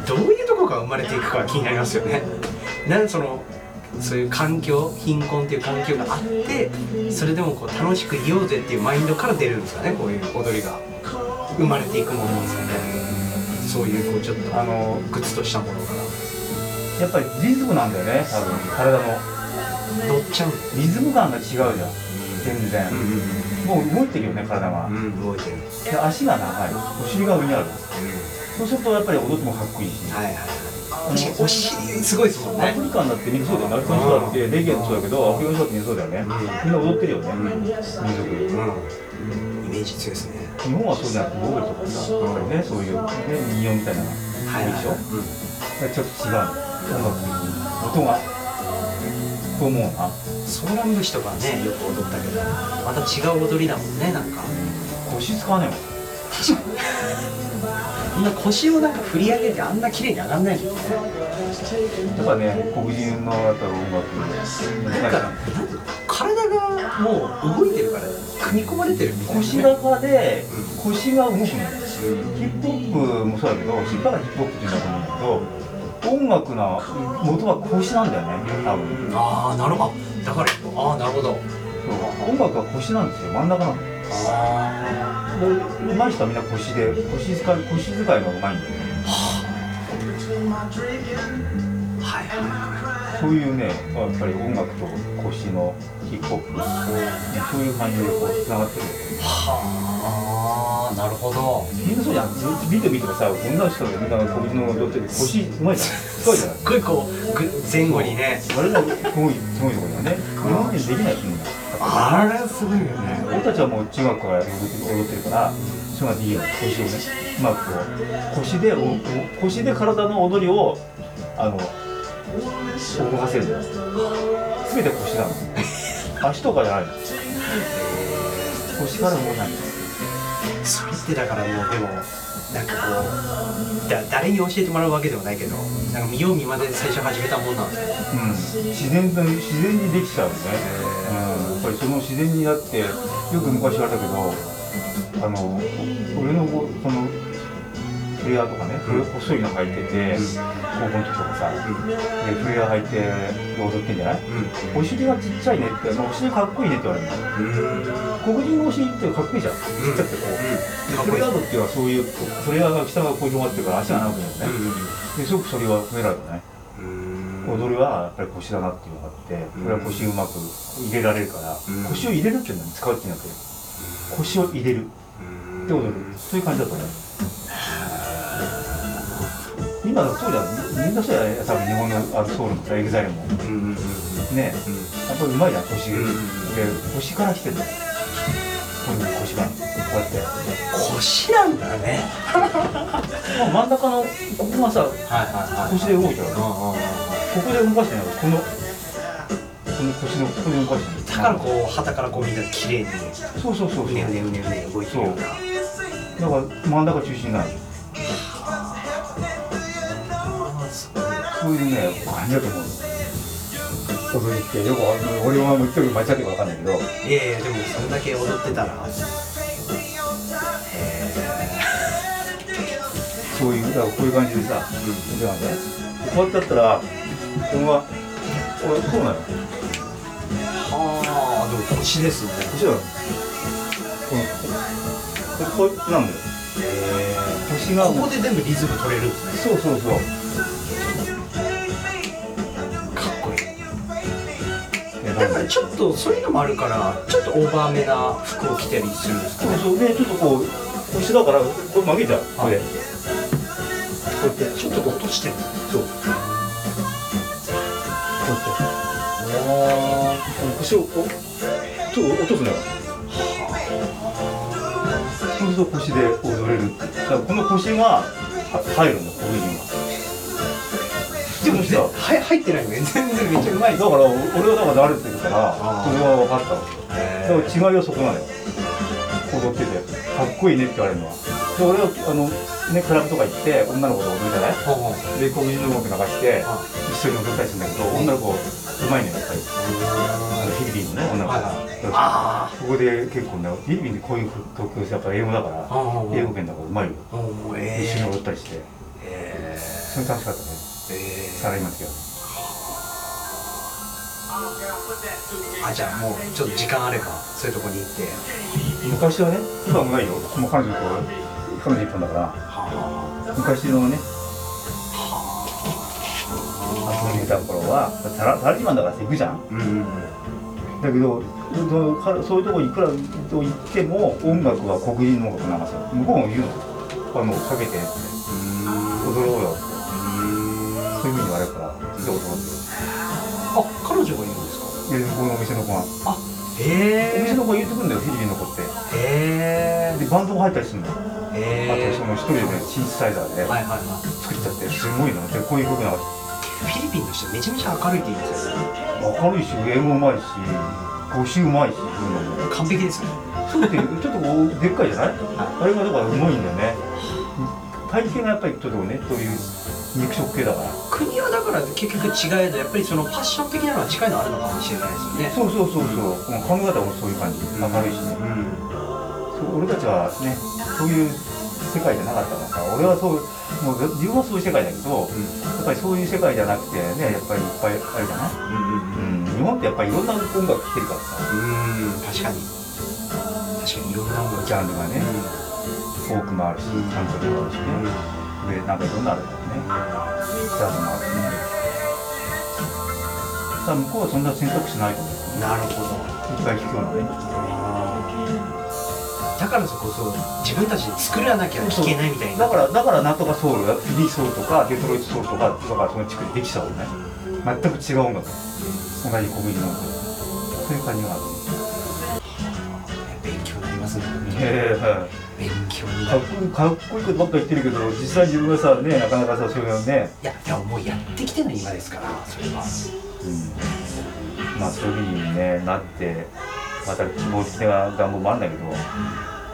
どういうとこが生まれていくか気になりますよね。なんそのそういう環境貧困っていう環境があってそれでもこう楽しくいようぜっていうマインドから出るんですかねこういう踊りが。生まれていくものなんですかねそういうこうちょっとあのグツとしたものから。やっぱりリズムなんだよね多分体の。乗っちゃうリズム感が違うじゃん。全然。うんもう動いてるよね体は。うんうん動いてる。で足が長い。お尻が上にある。そうするとやっぱり踊ってもかっこいいし。はいはい確かにお尻すごいですもんね。アフリカンだってみんなそうだよねアフリカの人だってレゲエもそうだけどアフリカの人だってみんなそうだよね。みんな踊ってるよね。民族。うん。イメージ強いですね。日本はそうじゃなくてモーグルとかさやっぱりね。そういうね民謡みたいなの。がはいいい。でしょうん。ちょっと違う。音楽。的に音が。と思うな。ソーラン節とかねよく踊ったけど。また違う踊りだもんねなんか。腰使わないもん みんな腰をなんか振り上げてあんな綺麗に上がんないもんね。やっぱね黒人のやっぱ音楽なんかなんて体がもう動いてるから組み込まれてるみたいな、ね、腰高で腰が動くのよ。ヒップホップもそうだけどヒップホップって言うんだと思うんだけど音楽の元は腰なんだよね多分。ああなるほど。だからああなるほど音楽は腰なんですよ真ん中なのあで上手い人はみんな腰で腰使い腰使いが上手いんだよねあはい。はそういうねやっぱり音楽と腰のヒップホップそういう感じでこうつながってるいはあなるほどみんなそうじゃんずっとビートビートがさ女の人がみんな腰の踊ってて腰うまいじゃんすごいじゃな。いすっごいこうぐ前後にね。あれがすごいすごいところだよね。日本人できないみんなあれすごいよね。俺たちはもう中学から踊って踊ってるからそういうのでいいよ腰をねうまくこう腰で腰で体の踊りをあの動かせるんだよ全て腰なの足とかじゃないの腰から動かないそれってだからもうでもなんかこうだ誰に教えてもらうわけでもないけどなんか見よう見まねで最初始めたもんなんですようん、自然と自然にできちゃうね、うん、やっぱりその自然にだってよく昔言われたけどあの俺のこうそのフレアとかね、うん。細いの履いてて、高校の時とかさ、でフレア履いて踊ってんじゃない？お尻がちっちゃいねって、まあ、お尻かっこいいねって言われるの。うん。うん黒人のお尻ってかっこいいじゃん、ちっちゃくてこう、でフレアードっていうのはそういうフレアが下がこう広がってるから足が長くなるね、ですごくそれは褒められたね。うん。踊りはやっぱり腰だなっていうのがあってこれは腰うまく入れられるから、うん。腰を入れるっていうのに使うっていうんだけど腰を入れるうんで踊る。そういう感じだと思う今そうじゃん。みんなそうやね。多分日本のあのソウルもさエグザイルも。うんうんやっぱりうまいじゃん腰、うんで腰から来てる腰が。こうやって。腰なんだね。まあ真ん中のここがさはいはいはい腰で動いてるうんここで動かしてないこのこの腰のここで動かしてるだからこう旗からこうみんな綺麗に。そうそうそうそう。うねうねうねうね動いてるような。だから真ん中中心になるそういうね感じだと思う踊りってよく俺は言ってる間違ってるか分かんないけど。いやいやでもそんだけ踊ってたら。そういうだからこういう感じでさうんじゃあね。こうやってやったらこのは俺そうなの？はあでも腰ですね。こっちだよこのこここなんだよ。腰がここで全部リズム取れるんですね。そうそうそうだからちょっとそういうのもあるからちょっとオーバーめな服を着たりするんですかね。そうそう。でちょっとこう腰だからこれ曲げちゃう。これ。こうやってちょっと落としてる。そう。こうやって。腰をこうちょっと落とすのよ。そうすると腰で踊れる。だからこの腰がは入るの黒人がでもねさは入ってないの？ね全然めっちゃうまいだから俺はだから慣れてるからそれは分かったわ。へだから違いはそこなのよ踊っててかっこいいねって言われるのは。で俺はあのねクラブとか行って女の子と踊るじゃない？で黒人の音楽流してあ一緒に踊ったりするんだけど女の子うまいのよやっぱり。あのフィリピンのね女の子。はいはい。だからあここで結構ねフィリピンでこういう東京やっぱ英語だからあ英語圏だからうまいよ。一緒にえ踊ったりして。えそれ楽しかったねえサラリーマンの時はあじゃあもうちょっと時間あればそういうとこに行って。昔はね今はもうないよ。もう彼女と彼女一本だから。は昔のねあ。遊んでた頃はサラサラリーマンだからさ行くじゃん。うんうんだけどそういうとこいくらと行っても音楽は黒人の音楽流す。よ向こうも言うの。これもうかけて。踊ろうよってそういうふうに言われるからで踊ろうってあ彼女がいるんですか？で向こうのお店の子が。あおへ店の子が言ってくるんだよフィリピンの子って。えへでバンドも入ったりするの。よえあとその一人でねシンセサイザーで。はいはいはい。作っちゃってすごいの。でこういう曲流しフィリピンの人めちゃめちゃ明るいって言うんですよね。明るいし英語うまいし腰うまいしそういうのも完璧ですよね。そうってちょっとこうでっかいじゃない？あれがだからうまいんだよね。体型がやっぱりちょっとねそういう肉食系だから。国はだから結局違えどやっぱりそのファッション的なのは近いのあるのかもしれないですよね。そうそうそうそう、うん、考え方もそういう感じ。明るいしね、うん。そう俺たちはねそういう世界じゃなかったからさ俺はそうもう自分はそういう世界だけどやっぱりそういう世界じゃなくてねやっぱりいっぱいあるじゃない、うんうんうん。うん、日本ってやっぱりいろんな音楽聴けるからさ。うん。確かに。確かにいろんな音楽ジャンルがね、フォークもあるしうんカントリーもあるしね、でなんかいろんなあるからねねスタートもあってねだから向こうはそんな選択肢ないと思うなるほど。いっぱい聞くようなねだからこそ自分たちで作らなきゃ聞けないみたいな。だからだからなんとかソウルフィリーソウルとかデトロイトソウルとかとかその地区でできちゃうよね全く違う音楽同じ国民の音楽そういう感じがある勉強になりますね。へえかっるこいいかっこいいことばっか言ってるけど実際自分がさねなかなかさそういうのね。いやいやもうやってきての今ですからそれは。うん。まあそういうふうに、ね、なってまた希望的な願望もあるんだけど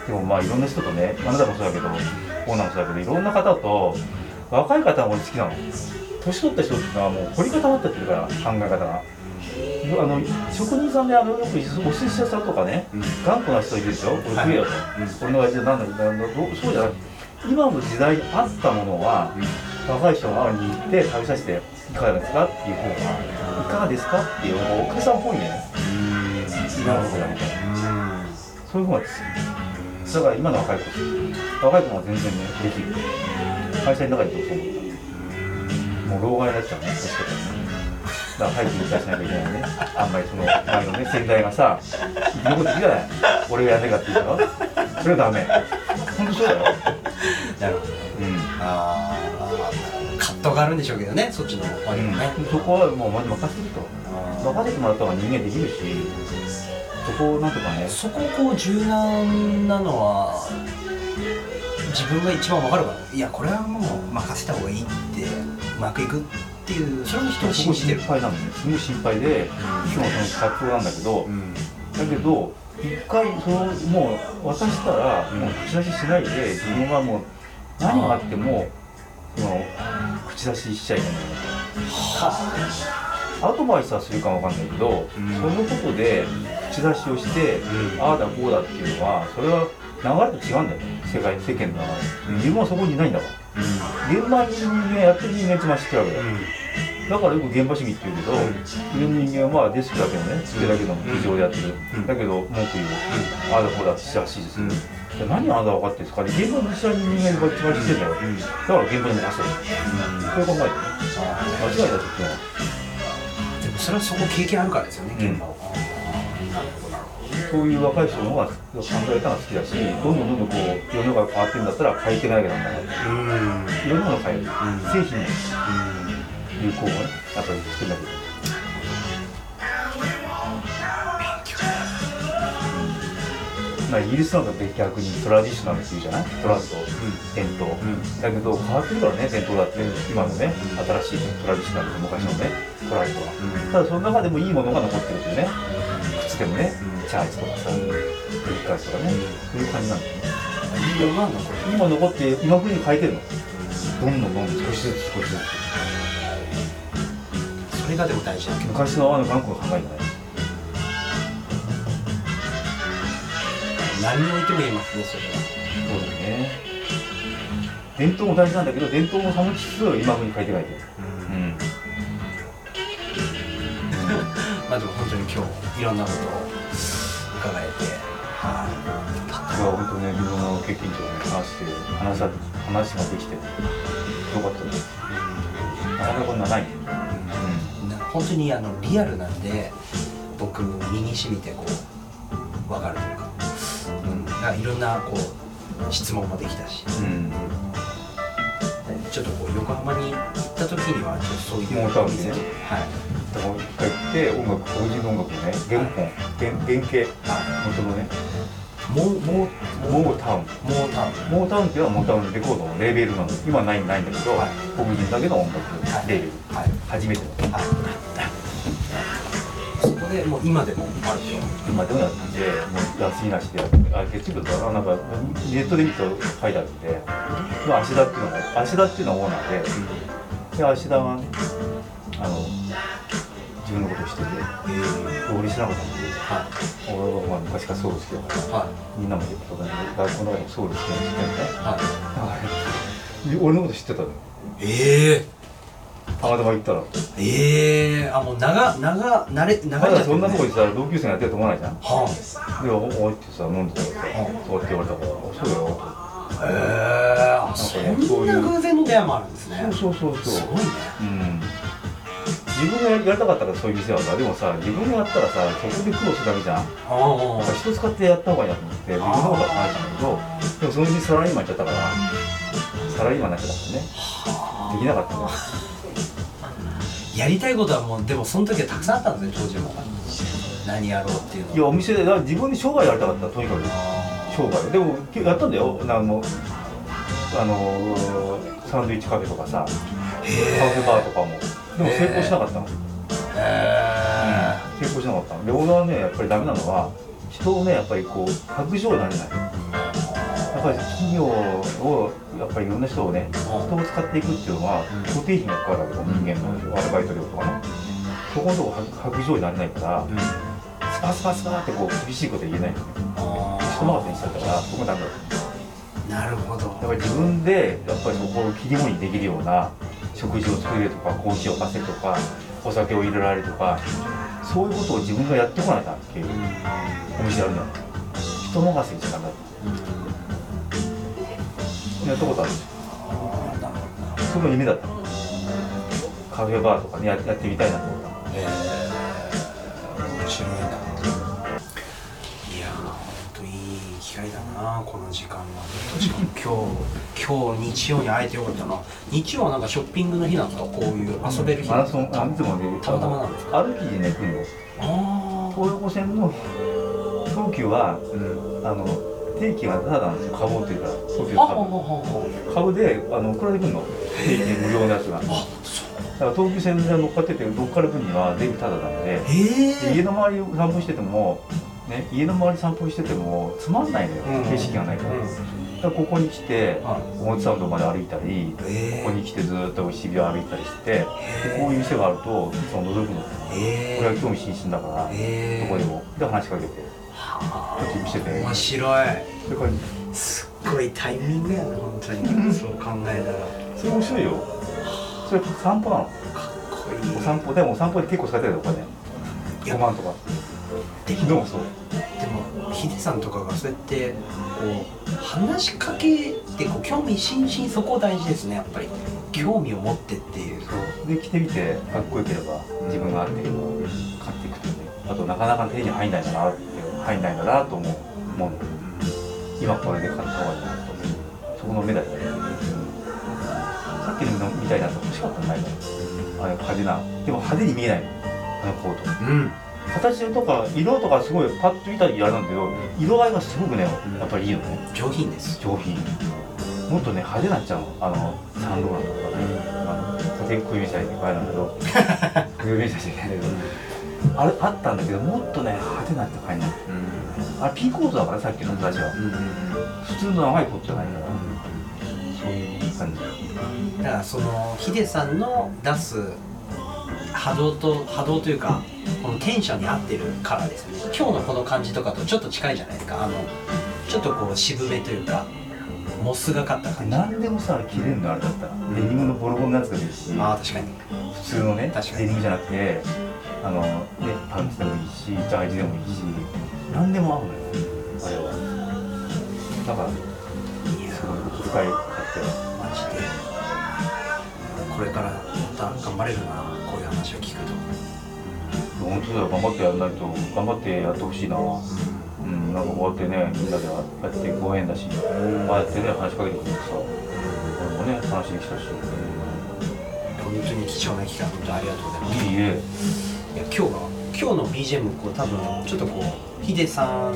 でもまあいろんな人とねあなたもそうだけどオーナーもそうだけどいろんな方と若い方が俺好きなの。年取った人っていうのはもう凝り固まってってるから考え方があの職人さんであのよくお寿司屋さんとかねうん。頑固な人いるでしょ？俺食えよと、俺の親父は何だなんだどう？そうじゃなくて今の時代に合ったものは若い人がに行って食べさせていかがですか？っていう方がいかがですか？っていうお客さんっぽいね。今の子だみたいなそういう方がですだから今の若い子若い子も全然ねできる。会社の中でどうそう思った？もう老害になっちゃうね年取ったらねだから早く引退しなきゃいけないね。あんまりその前のね先代がさ生き残ってきたじゃない俺がやんねえかって言うからそれはダメ。本当そうだよなるほどうん。ああ葛藤があるんでしょうけどねそっちの方にもね、そこはもうまず任せると。任せてもらった方が人間できるしそこをなんとかね。そこをこう柔軟なのは自分が一番わかるから。いやこれはもう任せた方がいいってうまくいくっていうそれも人をすごい信じてる心配なのね。すごい心配で今日もその葛藤なんだけど、うんだけど一回そのもう渡したらうん。もう口出ししないで自分はもう何があってもその口出ししちゃいけないアドバイスはするかもわかんないけど、うん。そのことで口出しをして、うん。ああだこうだっていうのはそれは流れと違うんだよ。世界世間の流れ、うん。自分はそこにいないんだから現場に人間やってる人間一番知ってるわけだよ、だからよく現場主義って言うけど、いる人間はデスクだけのね机だけの議場でやってる、うん。だけど文句言う、ああだこうだって指示する、じゃあ何あなた分かってるんですか？ね現場に知らない人間が一番知ってんだよ、うん。だから現場に任せる。そういう考えてね間違いだとっていう。のはでもそれはそこ経験あるからですよねうん。現場を、そういう若い人の方が考え方が好きだしどんどんどんどんこう世の中が変わってるんだったら変えていかなきゃなんだから。どうん。いろんなものを変える、製品も有効をねやっぱり作んなきゃいけないまあ、イギリスなんか逆にトラディショナルっていうじゃないトラスと伝統、んだけど変わってるからね伝統だって今のね新しいトラディショナルと昔のねトラストは、うんただその中でもいいものが残ってるっていうね靴でもね、うんチャージとかさ、うん繰り返すとかね、そういう感じなんだよねいいよなんだこれ今残って今風に変えてるのどんどんどんどん少しずつ少しずつれがでも大事だけど。昔のあの頑固な考えじゃない？何においても言えますねそれは。そうだよね。伝統も大事なんだけど伝統も保ちつつ今風に変えていかないとうん。まあでも本当に今日いろんなことを伺えて。はい。いや本当ね自分の経験値をね話して話さ話ができてよかったです。なかなかこんなない。な本当にあのリアルなんで僕身に染みてこう分かるというか,、うん、だからいろんなこう質問もできたし、うん。ちょっとこう横浜に行った時にはちょっとそういうもう多分ね。はい。だから一回行って音楽黒人の音楽のね原本原原型。元のねもうもうモータウンもう多分モータウンっていうのはモータウンレコードのレーベルなの今はないないんだけど、はい。黒人だけの音楽。レーベル、はい。初めてのはいそこでもう今でもあると今でもやっててもう休みなしでやって。あ月曜日だな。なんかネットで見ると書いてあるんでまあ芦田っていうのが芦田っていうのがオーナーで。で芦田がねあの自分のことを知っててえー、俺知らなかったんでは俺はまあ昔からソウル好きだからいはいみんなも学校の中でもソウル好きなの知ってるねはい。で俺のこと知ってたのえたまたま行ったら。ー、えー、あもう長長慣れ長いまだそんなとこにさ同級生がやってると思わないじゃん。はで、おおいってさ、飲んでたらさ、そうって言われたから、あそうだよ。えあそなんな偶然の出会いもあるんですね。そうそうそうそう。すごいね。うん自分がやりたかったからそういう店はさでもさ自分がやったらさそこで苦労するだけじゃん。あなんか人使ってやった方がいいなと思って僕の方が考えたんだけどでもそのうちサラリーマンやっちゃったからサラリーマンになっちゃったからねできなかったんだよやりたいことはもうでもその時はたくさんあったんですね当時も。何やろうっていうのいやお店でだ自分で商売やりたかったとにかく。商売でもやったんだよ。なんかもうあのーサンドイッチカフェとかさカフェバーとかもでも成功しなかったの、へ成功しなかった。ので俺はねやっぱりダメなのは人をねやっぱりこう白状になれない。やっぱり企業をやっぱりいろんな人をね人を使っていくっていうのはうん。固定費がかかるわけだ人間のアルバイト料とかね。そこのとこ白白状になれないからうん。スパスパスパってこう厳しいこと言えないの人任せにしちゃったから僕もダメだなるほど。やっぱり自分でやっぱりそこを切り盛りできるような食事を作れるとかコーヒーを出せるとかお酒を入れられるとかそういうことを自分がやってこないとっていうお店やるのよ人任せにしちゃダメだった。やったことある？それも夢だった？カフェバーとかねややってみたいなと思った。へえ面白いななこの時間はしかも今日今日日曜に会えてよかったな。日曜はなんかショッピングの日なんですかこういう遊べる日。マラソンあいつもねたまたまなんです。か RPG でね来るのあ東横線の東急はあうんあの定期がタダなんですよ。株持ってるから東急あ株あ株であの送られてくるの。定期無料のやつが。だかあそう。ら東急線で乗っかっててどっから分には全部タダなので。ええ。で家の周りを散歩しててもね家の周り散歩しててもつまんないのよ、景色がないから,、だからここに来ては表参道まで歩いたりえ。ここに来てずーっと渋谷歩いたりしてでこういう店があるといつも覗くの。え。これは興味津々だから、え。どこでも。で話しかけて。はちょっと見せて。面白い。それからすっごいタイミングやな本当に。そう考えたら。それ面白いよ。それ散歩なの。かっこいいお散歩。でもお散歩で結構使ってるよお金。いや。5万とかでもそう。でもヒデさんとかがそうやってこう話しかけてこう興味津々そこ大事ですねやっぱり。興味を持ってっていう。そう。で着てみてかっこよければ自分が合ってれば買っていくとね。あとなかなか手に入んないんだなって入んないんだなと思う。もん今これで買った方がいいなと思う。そこの目だよね、さっきのみたいなの欲しかったんないからあれ派手な。でも派手に見えないの。あのコート。うん形とか色とかすごいパッと見たらあれなんだけど色合いがすごくねやっぱりいいのね。上品です。上品。もっとね派手になっちゃうの。あのサンローランとかね。あの手首見せちゃいけないんだけど 首見せちゃいけないけどあれあったんだけどもっとね派手なって感じ。ないあれピーコートだからさっきの形は。うん普通の長いコートじゃないからそういう感じ。だからそのヒデさんの出す波動と波動というかこのテンションに合ってるカラーですよね。今日のこの感じとかとちょっと近いじゃないですか。あのちょっとこう渋めというかモスがかった感じ。あ何でもさ着れるのあれだったらデニムのボロボロのやつが出るしあ確かに。普通のね確かに。デニムじゃなくてあのねパンツでもいいしジャージでもいいし何でも合うのよ。あれは。だからすごい深い買ってマジで。これからまた頑張れるなこういう話を聞くと。本当だよ頑張ってやらないと頑張ってやってほしいな。うんなんかこうやってねみんなでやってご縁だしこうやってね話しかけてくれてさ俺もね話できたし。本当に貴重な機会本当にありがとうございます。いいえ。いや今日は今日の BGM こう多分ちょっとこうヒデさん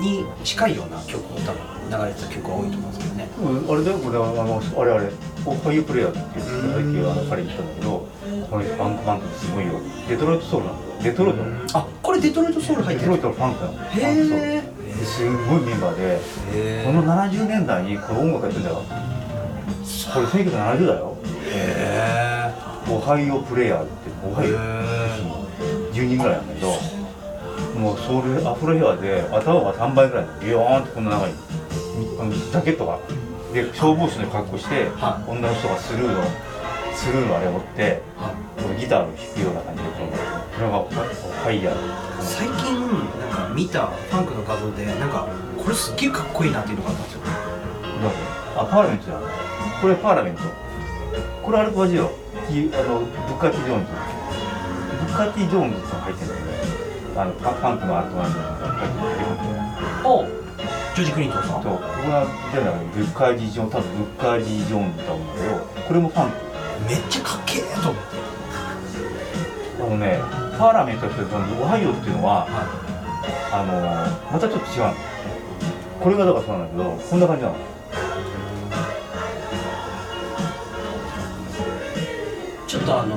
に近いような曲を多分流れてた曲が多いと思うんですけどね。うんあれだよこれはあのあれあれファイユープレイヤーっていう最近あの彼に言ったんだけどこれファンクバンドすごいよ。デトロイトソウルなんだよ。デトロイトあこれデトロイトソウル入ってる。デトロイトのファンクなのファンクソウルへですごいメンバーでえこの70年代にこの音楽やってんだよ。これ1970だよ。へオハイオプレイヤーってオハイオ10人ぐらいなんだけどもうそれアフロヘアで頭が3倍ぐらい。ビヨーンってこんな長い。あのジャケットがで消防士の格好して、は女の人がスルーのスルーのあれを持ってこのギターを弾くような感じでこれがファイヤー。最近なんか見たファンクの画像でなんかこれすっげえかっこいいなっていうのがあったんですよあパーラメントだこれパーラメント。これアルファジオ。いあのブッカティ・ジョーンズ。ブッカティ・ジョーンズってのが入ってるんだよね。あのパパンクのアートマンの入ってる。おジョージ・クリントンさん。と僕が言ってるのはブッカージ・ジョーンズ多分ブッカージ・ジョーンズだと思うんだけどこれもファンクめっちゃかっけえと思って。あのねパーラメントってオハイオっていうのははあのまたちょっと違うのこれがだからそうなんだけどこんな感じなの。いちょっとあの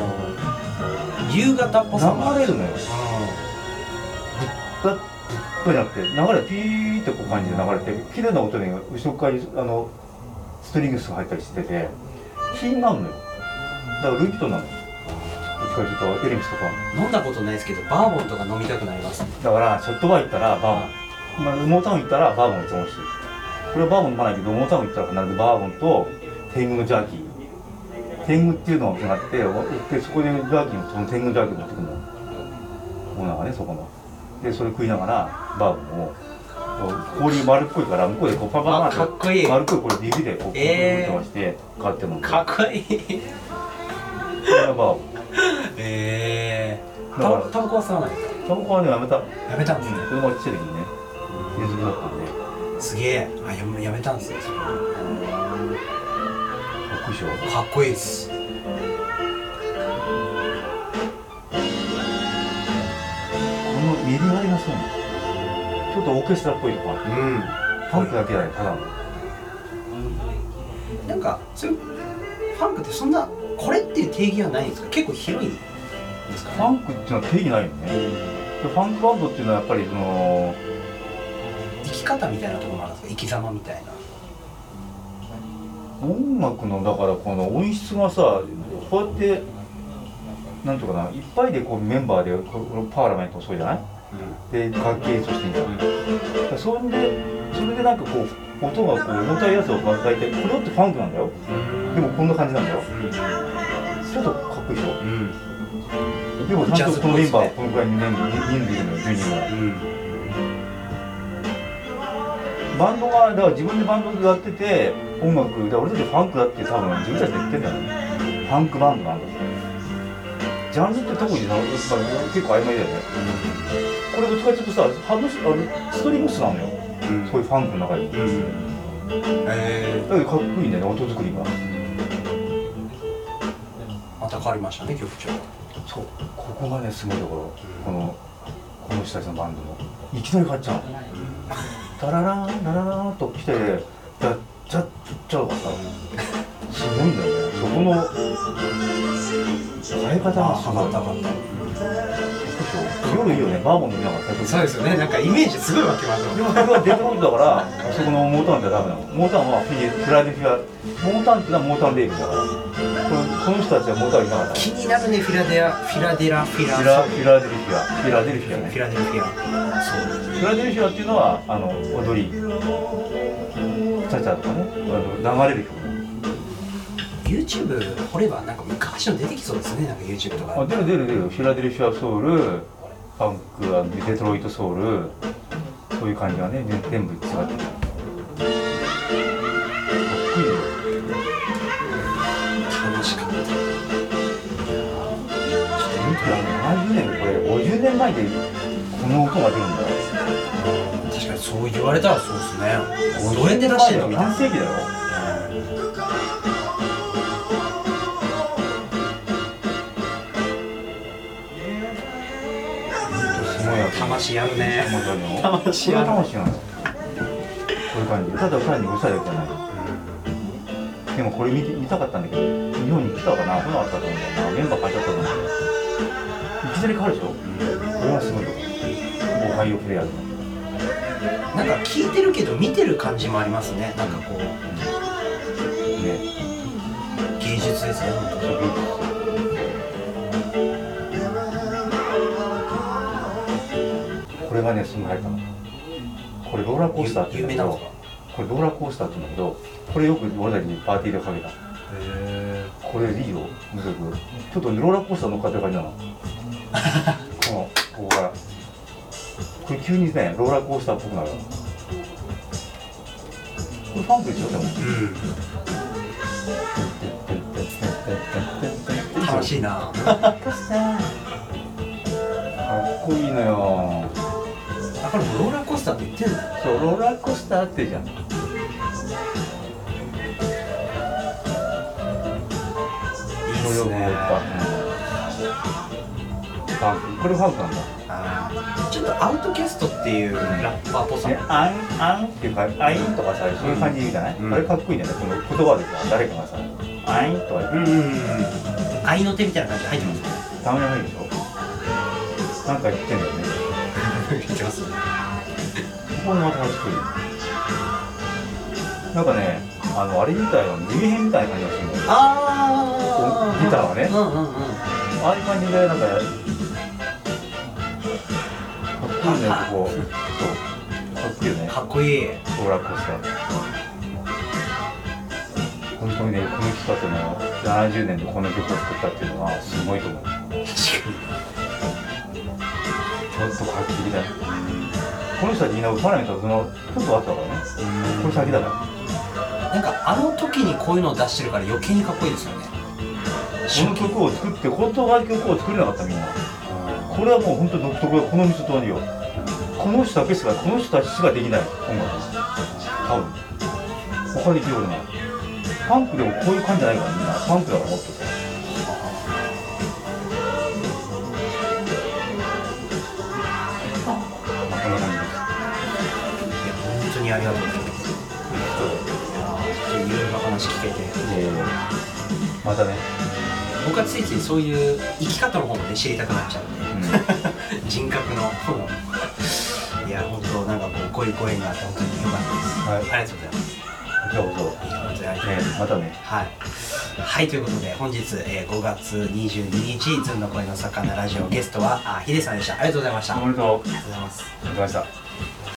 夕方っぽさもあ流れるのよ。うだぶっじゃなくて流れピーってこう感じで流れて綺麗な音に後ろ側にあのストリングスが入ったりしてて気になるのよ。だからルイ・ヴィトンなのどっとエレミスとか。ん飲んだことないですけどバーボンとか飲みたくなりますだからショットバー行ったらバーボン、まあ、モータウン行ったらバーボンいつも欲しいこれはバーボン飲まないけどモータウン行ったら必ずバーボンと天狗のジャーキー。天狗っていうのがあって売ってそこでジャーキーもその天狗ジャーキー持ってくるの。オーナーがねそこのでそれ食いながらバーボンをこう氷丸っこいから向こうでこうパンパンパンあかっこいい。丸っこいこれ指でこうえー。飛ばして買ってもかっこいい。これがバーボンええだからタバコは吸わないタバコはねやめた。やめたんですね、子供がちっちゃい時にね入れずだったんで。かすげえ。あやめやめたんですねそれ。っこいいでしょ。かっこいいですこのメリハリがすごいの。ちょっとオーケストラっぽいとこある。うん。ファンクだけじゃないただの。なんかそういうファンクってそんなこれっていう定義はないんですか？結構広いんですかね？ファンクっていうのは定義ないよね。でファンクバンドっていうのはやっぱりその生き方みたいなところもあるんですか？生き様みたいな。音楽のだからこの音質がさこうやってなんていうかないっぱいでこうメンバーでこのパーラメントもそうじゃない？で楽器演奏してんじゃん。だからそれでそれでなんかこう音がこう重たいやつを大体これだってファンクなんだよ。でもこんな感じなんだよ。ちょっとかっこいいでしょ。うん。でもちゃんとこのメンバーこのくらいにね人数いるのよ10人もうん。バンドがだから自分でバンドやってて音楽だから俺たちファンクだって多分自分たちで言ってんだよね。ファンクバンドなんだってジャンルって特になやっぱ結構曖昧だよねこれどっちかっていうとさハードスあのストリングスなのよ。うん。そういうファンクの中に。だうん。えけどかっこいいんだよね音作りが。ー、また変わりましたね曲調。そう。ここがねすごいところ。このこの人たちのバンドのいきなり変わっちゃうの。タララーンラララーンと来てやっちゃっちゃうからさ。すごいんだよね。そこの変え方がすごい。上がった上がった夜いいよねバーボン飲みながらそうですよね。なんかイメージすごい湧きますもんでもこれはデトロイトだからあそこのモータウンじゃダメなの。モータウンはフィフィラデルフィアモータウンっていうのはモータウンレーベルだから。これこの人たちはモータウンいなかったの。気になるねフィラデラフィラデラフィラフィラフィラデルフィア。フィラデルフィアね。フィラデルフィア。そう。フィラデルフィアっていうのはあの踊り。チャチャとかね。あの流れる曲 YouTube 掘ればなんか昔の出てきそうですね。なんか YouTube とか。あ出る出る出る。フィラデルフィアソウルファンクデトロイトソウルそういう感じがね全全部違ってる。かっこいいよ楽しかった。70年これ50年前でこの音が出るんだ。よ確かにそう言われたらそうですね。どうやって出してんの何世紀だよ魂やるね。魂ある。魂なのそういう感じただ単にうるさいだけじゃない。でもこれ見て見たかったんだけど日本に来たかな？来なかったと思うんだよな。メンバー変えちゃったと思うんだよ。いきなり変わるでしょ？これはすごいよ。オハイオプレイヤーなんか聞いてるけど見てる感じもありますね。なんかこう。ね。芸術ですね本当にれがねすぐ入ったの。これローラーコースターっていうんだけどこれローラーコースターって言うんだけどこれよく俺たちにパーティーでかけた。へこれいいよむずく。ちょっとローラーコースター乗っかってる感じなの。このここから。これ急にねローラーコースターっぽくなるファンクでしょでもうん。楽しいな。かっこいいのよあこれもローラーコースターって言ってんだそうローラーコースターってじゃん。いいっすねファンクこれファンクなんだちょっとアウトキャストっていうラッパーっぽさも。ね、あんあんっていうか、あいんとかさ、そういう感じじゃない、うん。あれかっこいいんじゃないこの言葉でさ、誰かがさ、あいんとかうんうんうん愛の手みたいな感じで入ってますね。たまに入るでしょ？なんか言ってんだよね。言ってますここもまたかっこいい。なんかね、あの、あれみたいな、耳編みたいな感じがするんだよ。あギターはねうんうんうんああいう感じで、なんか、かっこいいね、ここ。そう。かっこいいよね。かっこいいローラーコースター。本当にね、この人たちの70年でこの曲を作ったっていうのはすごいと思う。確かちょっと画期的だね。この人たちみんなパラメータそのちょっと後だからね。これ先だから。になんかあの時にこういうのを出してるから余計にかっこいいですよねこの曲を作って本当は曲を作れなかったみんな。これはもう本当独特だ。この人とよ。この人だけしかこの人たちしかできない音楽。多分。他できるようない。パンクでもこういう感じじゃないからみんな。パンクだからもっとありがとうございますいろいろな話聞けてえー、またね。僕はついついそういう生き方の方もね知りたくなっちゃうんでうん。人格のいや本当なんかこうこういうご縁があって本当に良かったです、はいありがとうございますじゃあこそ。本当にありがとうございます、ね、またね。はい。はい、ということで、本日、えー5月22日、ずんの声の魚ラジオゲストは、あヒデさんでした。ありがとうございました。ありおめでとう。がとうございます。ありがとうございました。